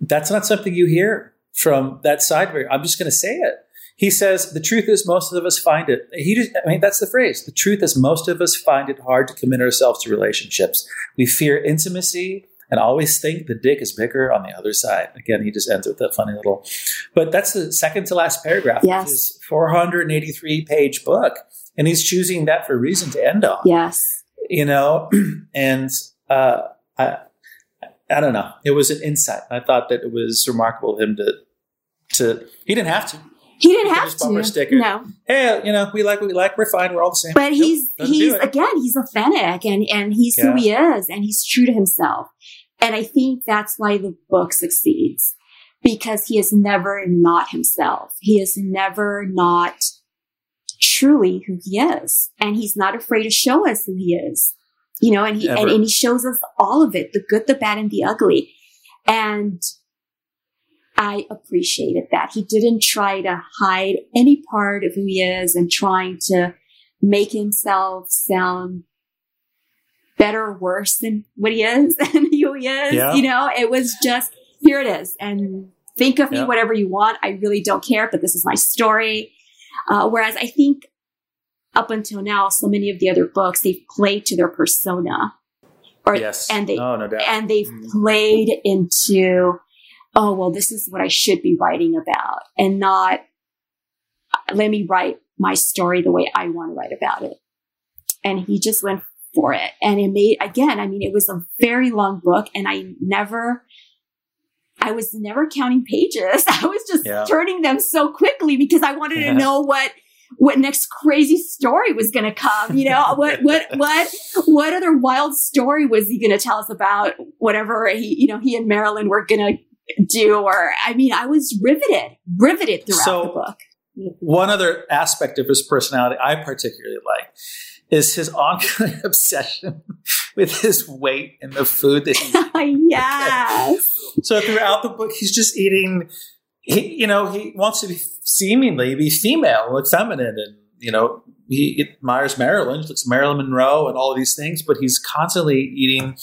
That's not something you hear from that side. Very, I'm just going to say it. He says the truth is most of us find it. He just, I mean that's the phrase. The truth is most of us find it hard to commit ourselves to relationships. We fear intimacy and always think the dick is bigger on the other side. Again, he just ends with that funny little. But that's the second to last paragraph Yes. of his 483 page book, and he's choosing that for a reason to end on yes. you know and uh, I, I don't know it was an insight i thought that it was remarkable of him to to he didn't have to He didn't have his bumper to. sticker. No, hey you know we like what we like we're fine we're all the same but Nope, he's, he's, again, he's authentic and, and he's who he is and he's true to himself. And I think that's why the book succeeds because he is never not himself. He is never not truly who he is. And he's not afraid to show us who he is. You know, and he and, and he shows us all of it, the good, the bad, and the ugly. And I appreciated that. He didn't try to hide any part of who he is and trying to make himself sound better or worse than what he is and who he is. Yeah. You know, it was just here it is. And think of me whatever you want. I really don't care, but this is my story. Uh, whereas I think up until now, so many of the other books, they've played to their persona. Or, yes and they oh no doubt and they've Mhm. played into oh, well, this is what I should be writing about and not let me write my story the way I want to write about it. And he just went for it. And it made, again, I mean, it was a very long book and I never, I was never counting pages. I was just Yeah. turning them so quickly because I wanted to know what, what next crazy story was going to come, you know, what, what, what, what other wild story was he going to tell us about whatever he, you know, he and Marilyn were going to do? Or, I mean, I was riveted, riveted throughout So- the book. One other aspect of his personality I particularly like is his ongoing obsession with his weight and the food that he's yes. So throughout the book, he's just eating. He, you know, he wants to be seemingly be female, look feminine, and you know, he admires Marilyn, looks Marilyn Monroe, and all of these things. But he's constantly eating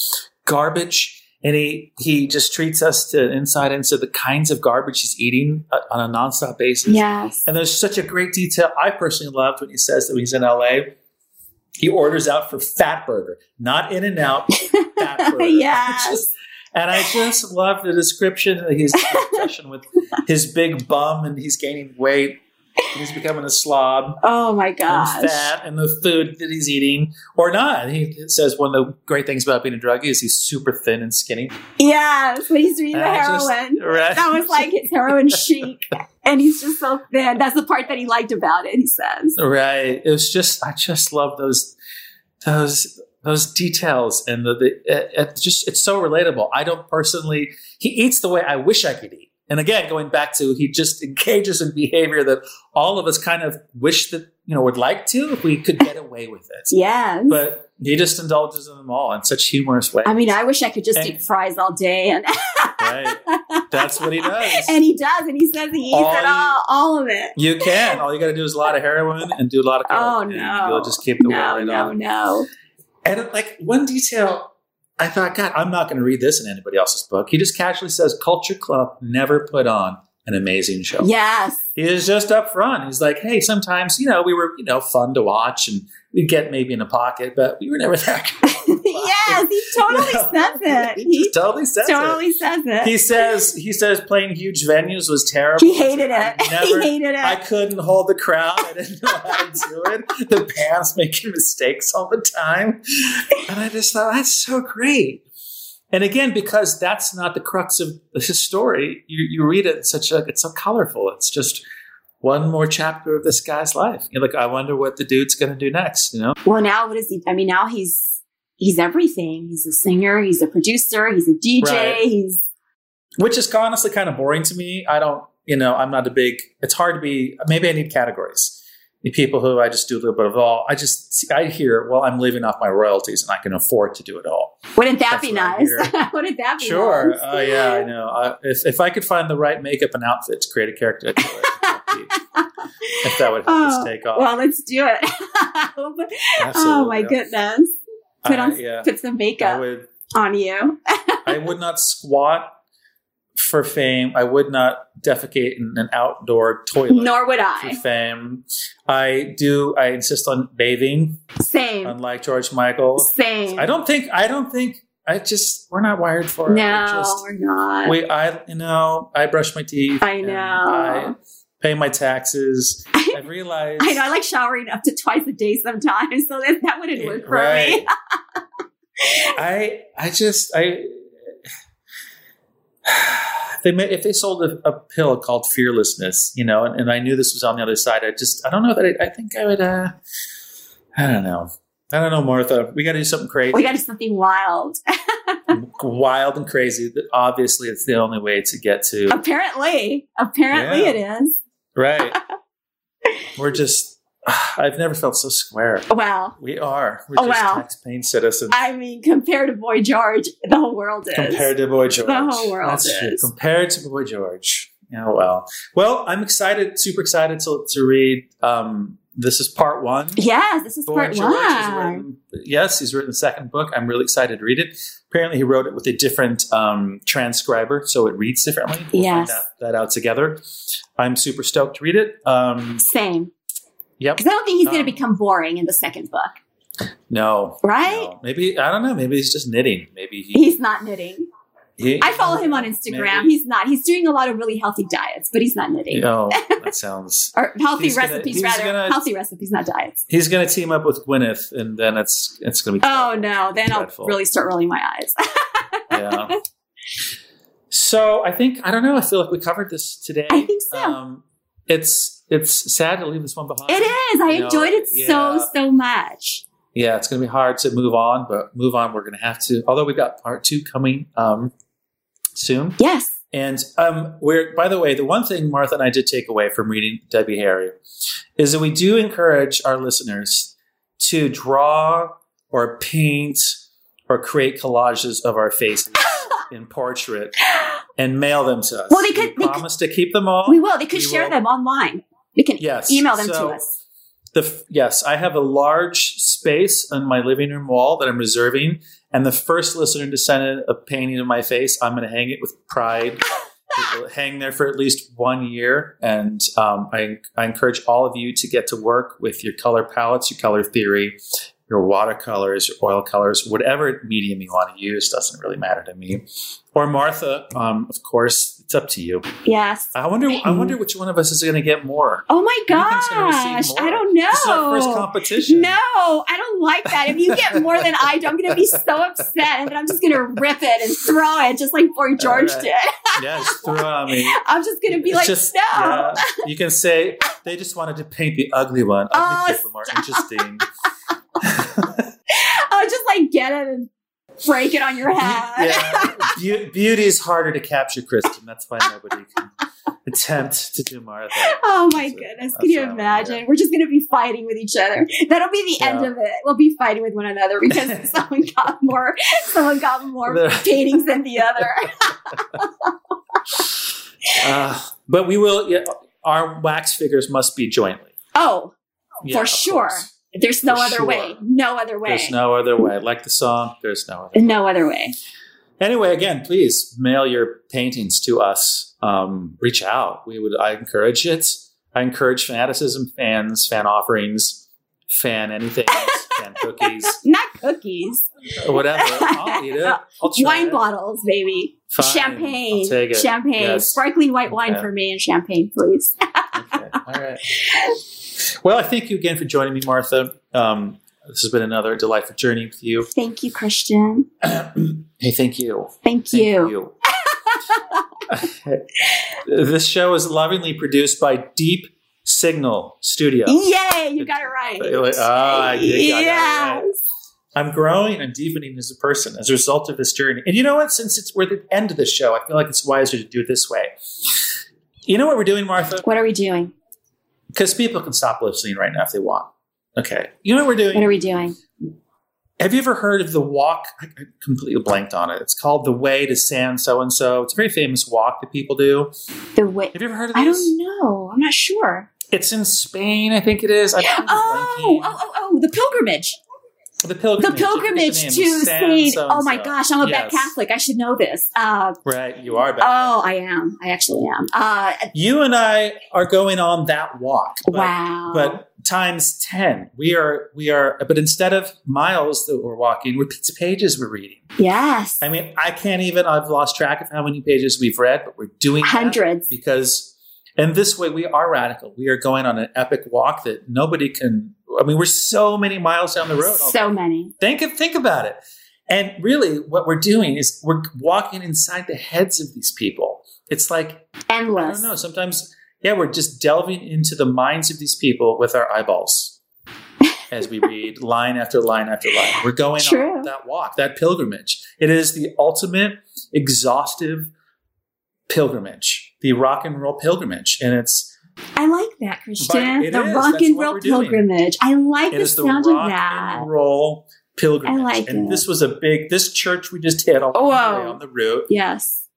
garbage, and he he just treats us to insight into the kinds of garbage he's eating uh, on a nonstop basis. Yes. And there's such a great detail. I personally loved when he says that when he's in LA, he orders out for Fat Burger, not In and Out, Fat Burger. Yes. And I just love the description of his obsession with his big bum and he's gaining weight. And he's becoming a slob Oh my and gosh. fat and the food that he's eating or not. He says one of the great things about being a druggie is he's super thin and skinny. Yes. When he's reading the And just- heroin. right? that was like his heroin chic. And he's just so thin. That's the part that he liked about it, he says. Right. It was just I just love those those those details and the, the it, it just it's so relatable. I don't personally he eats the way I wish I could eat. And again, going back to he just engages in behavior that all of us kind of wish that you know would like to if we could get away with it. yeah. But he just indulges in them all in such humorous ways. I mean, I wish I could just And- eat fries all day and right? That's what he does. and he does, and he says he eats All it you- all, all of it. you can. All you got to do is a lot of heroin and do a lot of coke. Oh no! You'll just keep the no, weight no, off. no. And like one detail, I thought, God, I'm not going to read this in anybody else's book. He just casually says, Culture Club never put on an amazing show. Yes, He is just up front. He's like, hey, sometimes, you know, we were, you know, fun to watch and we'd get maybe in a pocket, but we were never that good. Yes, he totally says it. He He totally says totally it. says it. He says, he says playing huge venues was terrible. He hated it. never- he hated it. I couldn't hold the crowd. I didn't know how to do it. The band's making mistakes all the time. And I just thought, that's so great. And again, because that's not the crux of his story, you, you read it, such a, it's so colorful. It's just one more chapter of this guy's life. You're like, I wonder what the dude's going to do next, you know? Well, now what is he? I mean, now he's he's everything. He's a singer. He's a producer. He's a DJ. Right. He's Which is honestly kind of boring to me. I don't, you know, I'm not a big, it's hard to be, maybe I need categories. The people who I just do a little bit of all. I just, see, I hear, well, I'm living off my royalties and I can afford to do it all. wouldn't that That's be nice? wouldn't that be Sure. nice? Oh, yeah, I know. I, if, if I could find the right makeup and outfit to create a character, I'd do it. if that would help Oh, us take off. Well, let's do it. oh my Absolutely. goodness! Put on yeah. put some makeup would, on you. I would not squat for fame. I would not defecate in an outdoor toilet Nor would I. for fame. I do. I insist on bathing, Same. unlike George Michael. Same. I don't think. I don't think. I just. We're not wired for it. no, We're just, we're not. we. I. You know. I brush my teeth. I know. I pay my taxes. I've realized. I know. I like showering up to twice a day sometimes, so that, that wouldn't work for Right. me. I I just I they ma- if they sold a, a pill called fearlessness, you know, and, and I knew this was on the other side, I just I don't know that I, I think I would. uh I don't know. I don't know, Martha. We got to do something crazy, We got to do something wild. wild and crazy. That Obviously, it's the only way to get to apparently, apparently Yeah. it is. Right. We're just. I've never felt so square. Well, We are. We're Oh, just wow. tax-paying citizens. I mean, compared to Boy George, the whole world is. compared to Boy George. The whole world That's true. is. Compared to Boy George. Yeah, well. Well, I'm excited, super excited to, to read. Um, this is part one. yes, this is Boy part George one. written, yes, he's written the second book. I'm really excited to read it. Apparently, he wrote it with a different um, transcriber, so it reads differently. We'll Yes. that, that out together. I'm super stoked to read it. Um, Same. yep. Because I don't think he's going Um, to become boring in the second book, No. right? no. Maybe, I don't know. Maybe he's just knitting. Maybe he He's not knitting. He- I follow him on Instagram. Maybe. He's not. He's doing a lot of really healthy diets, but he's not knitting. Oh, that sounds. Or healthy He's gonna- recipes, he's rather. gonna- healthy recipes, not diets. He's going to team up with Gwyneth, and then it's it's going to be. Oh no, then Dreadful. I'll really start rolling my eyes. yeah. So I think I don't know. I feel like we covered this today. I think so. Um, it's it's sad to leave this one behind. it is. I You know, enjoyed it yeah. so so much. Yeah, it's going to be hard to move on, but move on. We're going to have to. Although we've got part two coming um, soon. Yes. And um, we're, by the way, the one thing Martha and I did take away from reading Debbie Harry is that we do encourage our listeners to draw or paint or create collages of our faces in portrait and mail them to us. Well, they could- We they promise to keep them all. We will. They could We share will. them online. We can Yes. email them So- to us. The yes, I have a large space on my living room wall that I'm reserving, and the first listener to send a painting of my face, I'm going to hang it with pride. it will hang there for at least one year, and um, I, I encourage all of you to get to work with your color palettes, your color theory, your watercolors, your oil colors, whatever medium you want to use doesn't really matter to me. Or Martha, um, of course, it's up to you. Yes. I wonder. I wonder which one of us is going to get more. Oh my Who do you think's gonna gosh. I don't know. This is our first competition. No, I don't like that. If you get more than I do, I'm going to be so upset, and then I'm just going to rip it and throw it, just like Boy George right. did. Just throw it on me. I'm just going to be It's like, just, no. yeah, you can say they just wanted to paint the ugly one. Ugly Oh, people more interesting. I'll just like get it and break it on your head. yeah, Beau- beauty is harder to capture, Christian. That's why nobody can attempt to do Martha. Oh my it. goodness. Can you imagine? here. We're just going to be fighting with each other. That'll be the end of it. We'll be fighting with one another because someone got more someone got more paintings than the other. Uh, but we will. Yeah, our wax figures must be jointly. Oh, Yeah, for sure. course. There's no other sure. way. No other way. There's no other way. Like the song, there's no other. no other way. Anyway, again, please mail your paintings to us. Um, reach out. We would. I encourage it. I encourage fanaticism, fans, fan offerings, fan anything, fan cookies, Not cookies. whatever. I'll eat it. I'll Wine it. bottles, baby. Fine. Champagne. I'll take it. Champagne. Yes. Sparkling white wine Okay. for me and champagne, please. Okay. All right. Well, I thank you again for joining me, Martha. Um, this has been another delightful journey with you. Thank you, Christian. hey, thank you. Thank, Thank you. you. this show is lovingly produced by Deep Signal Studio. Yay, you got it right. Ah, I did- I got it yes. right. I'm growing and deepening as a person as a result of this journey. And you know what? Since it's we're at the end of the show, I feel like it's wiser to do it this way. You know what we're doing, Martha? What are we doing? Because people can stop listening right now if they want. Okay. You know what we're doing? What are we doing? Have you ever heard of the walk? I completely blanked on it. It's called the Way to San So and So. It's a very famous walk that people do. The way. Have you ever heard of This? I don't know. I'm not sure. It's in Spain, I think it is. Oh, oh, oh, oh, the pilgrimage. The pilgrimage. The pilgrimage to Saint. Oh my gosh, I'm a bad Catholic. I should know this. Uh, Right, you are. Bad. oh, I am. I actually am. Uh, you and I are going on that walk. But, wow. But times ten. We are. We are. But instead of miles that we're walking, we're pizza pages we're reading. yes, I mean, I can't even. I've lost track of how many pages we've read, but we're doing hundreds. because. And this way, we are radical. We are going on an epic walk that nobody can. I mean, we're so many miles down the road. So many. Think of think about it. And really, what we're doing is we're walking inside the heads of these people. It's like I Endless. don't know. Sometimes, yeah, we're just delving into the minds of these people with our eyeballs as we read line after line after line. We're going True. on that walk, that pilgrimage. It is the ultimate exhaustive pilgrimage, the rock and roll pilgrimage, and it's I like that, Christian. the is. rock That's and roll pilgrimage. I like it the is the sound rock of that. and roll pilgrimage. I like and it. this was a big. This church we just hit on, the, Oh, wow. on the route Yes.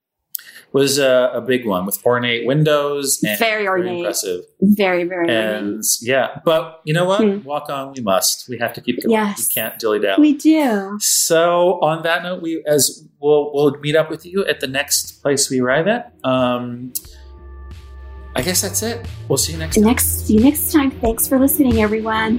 was a, a big one with ornate windows and Very ornate. impressive. Very, very. And yeah, but you know what? Hmm. Walk on, we must. We have to keep going. Yes. We can't dilly dally. we do. So on that note, we as we'll we'll meet up with you at the next place we arrive at. Um, I guess that's it. We'll see you next time. Next, see you next time. Thanks for listening, everyone.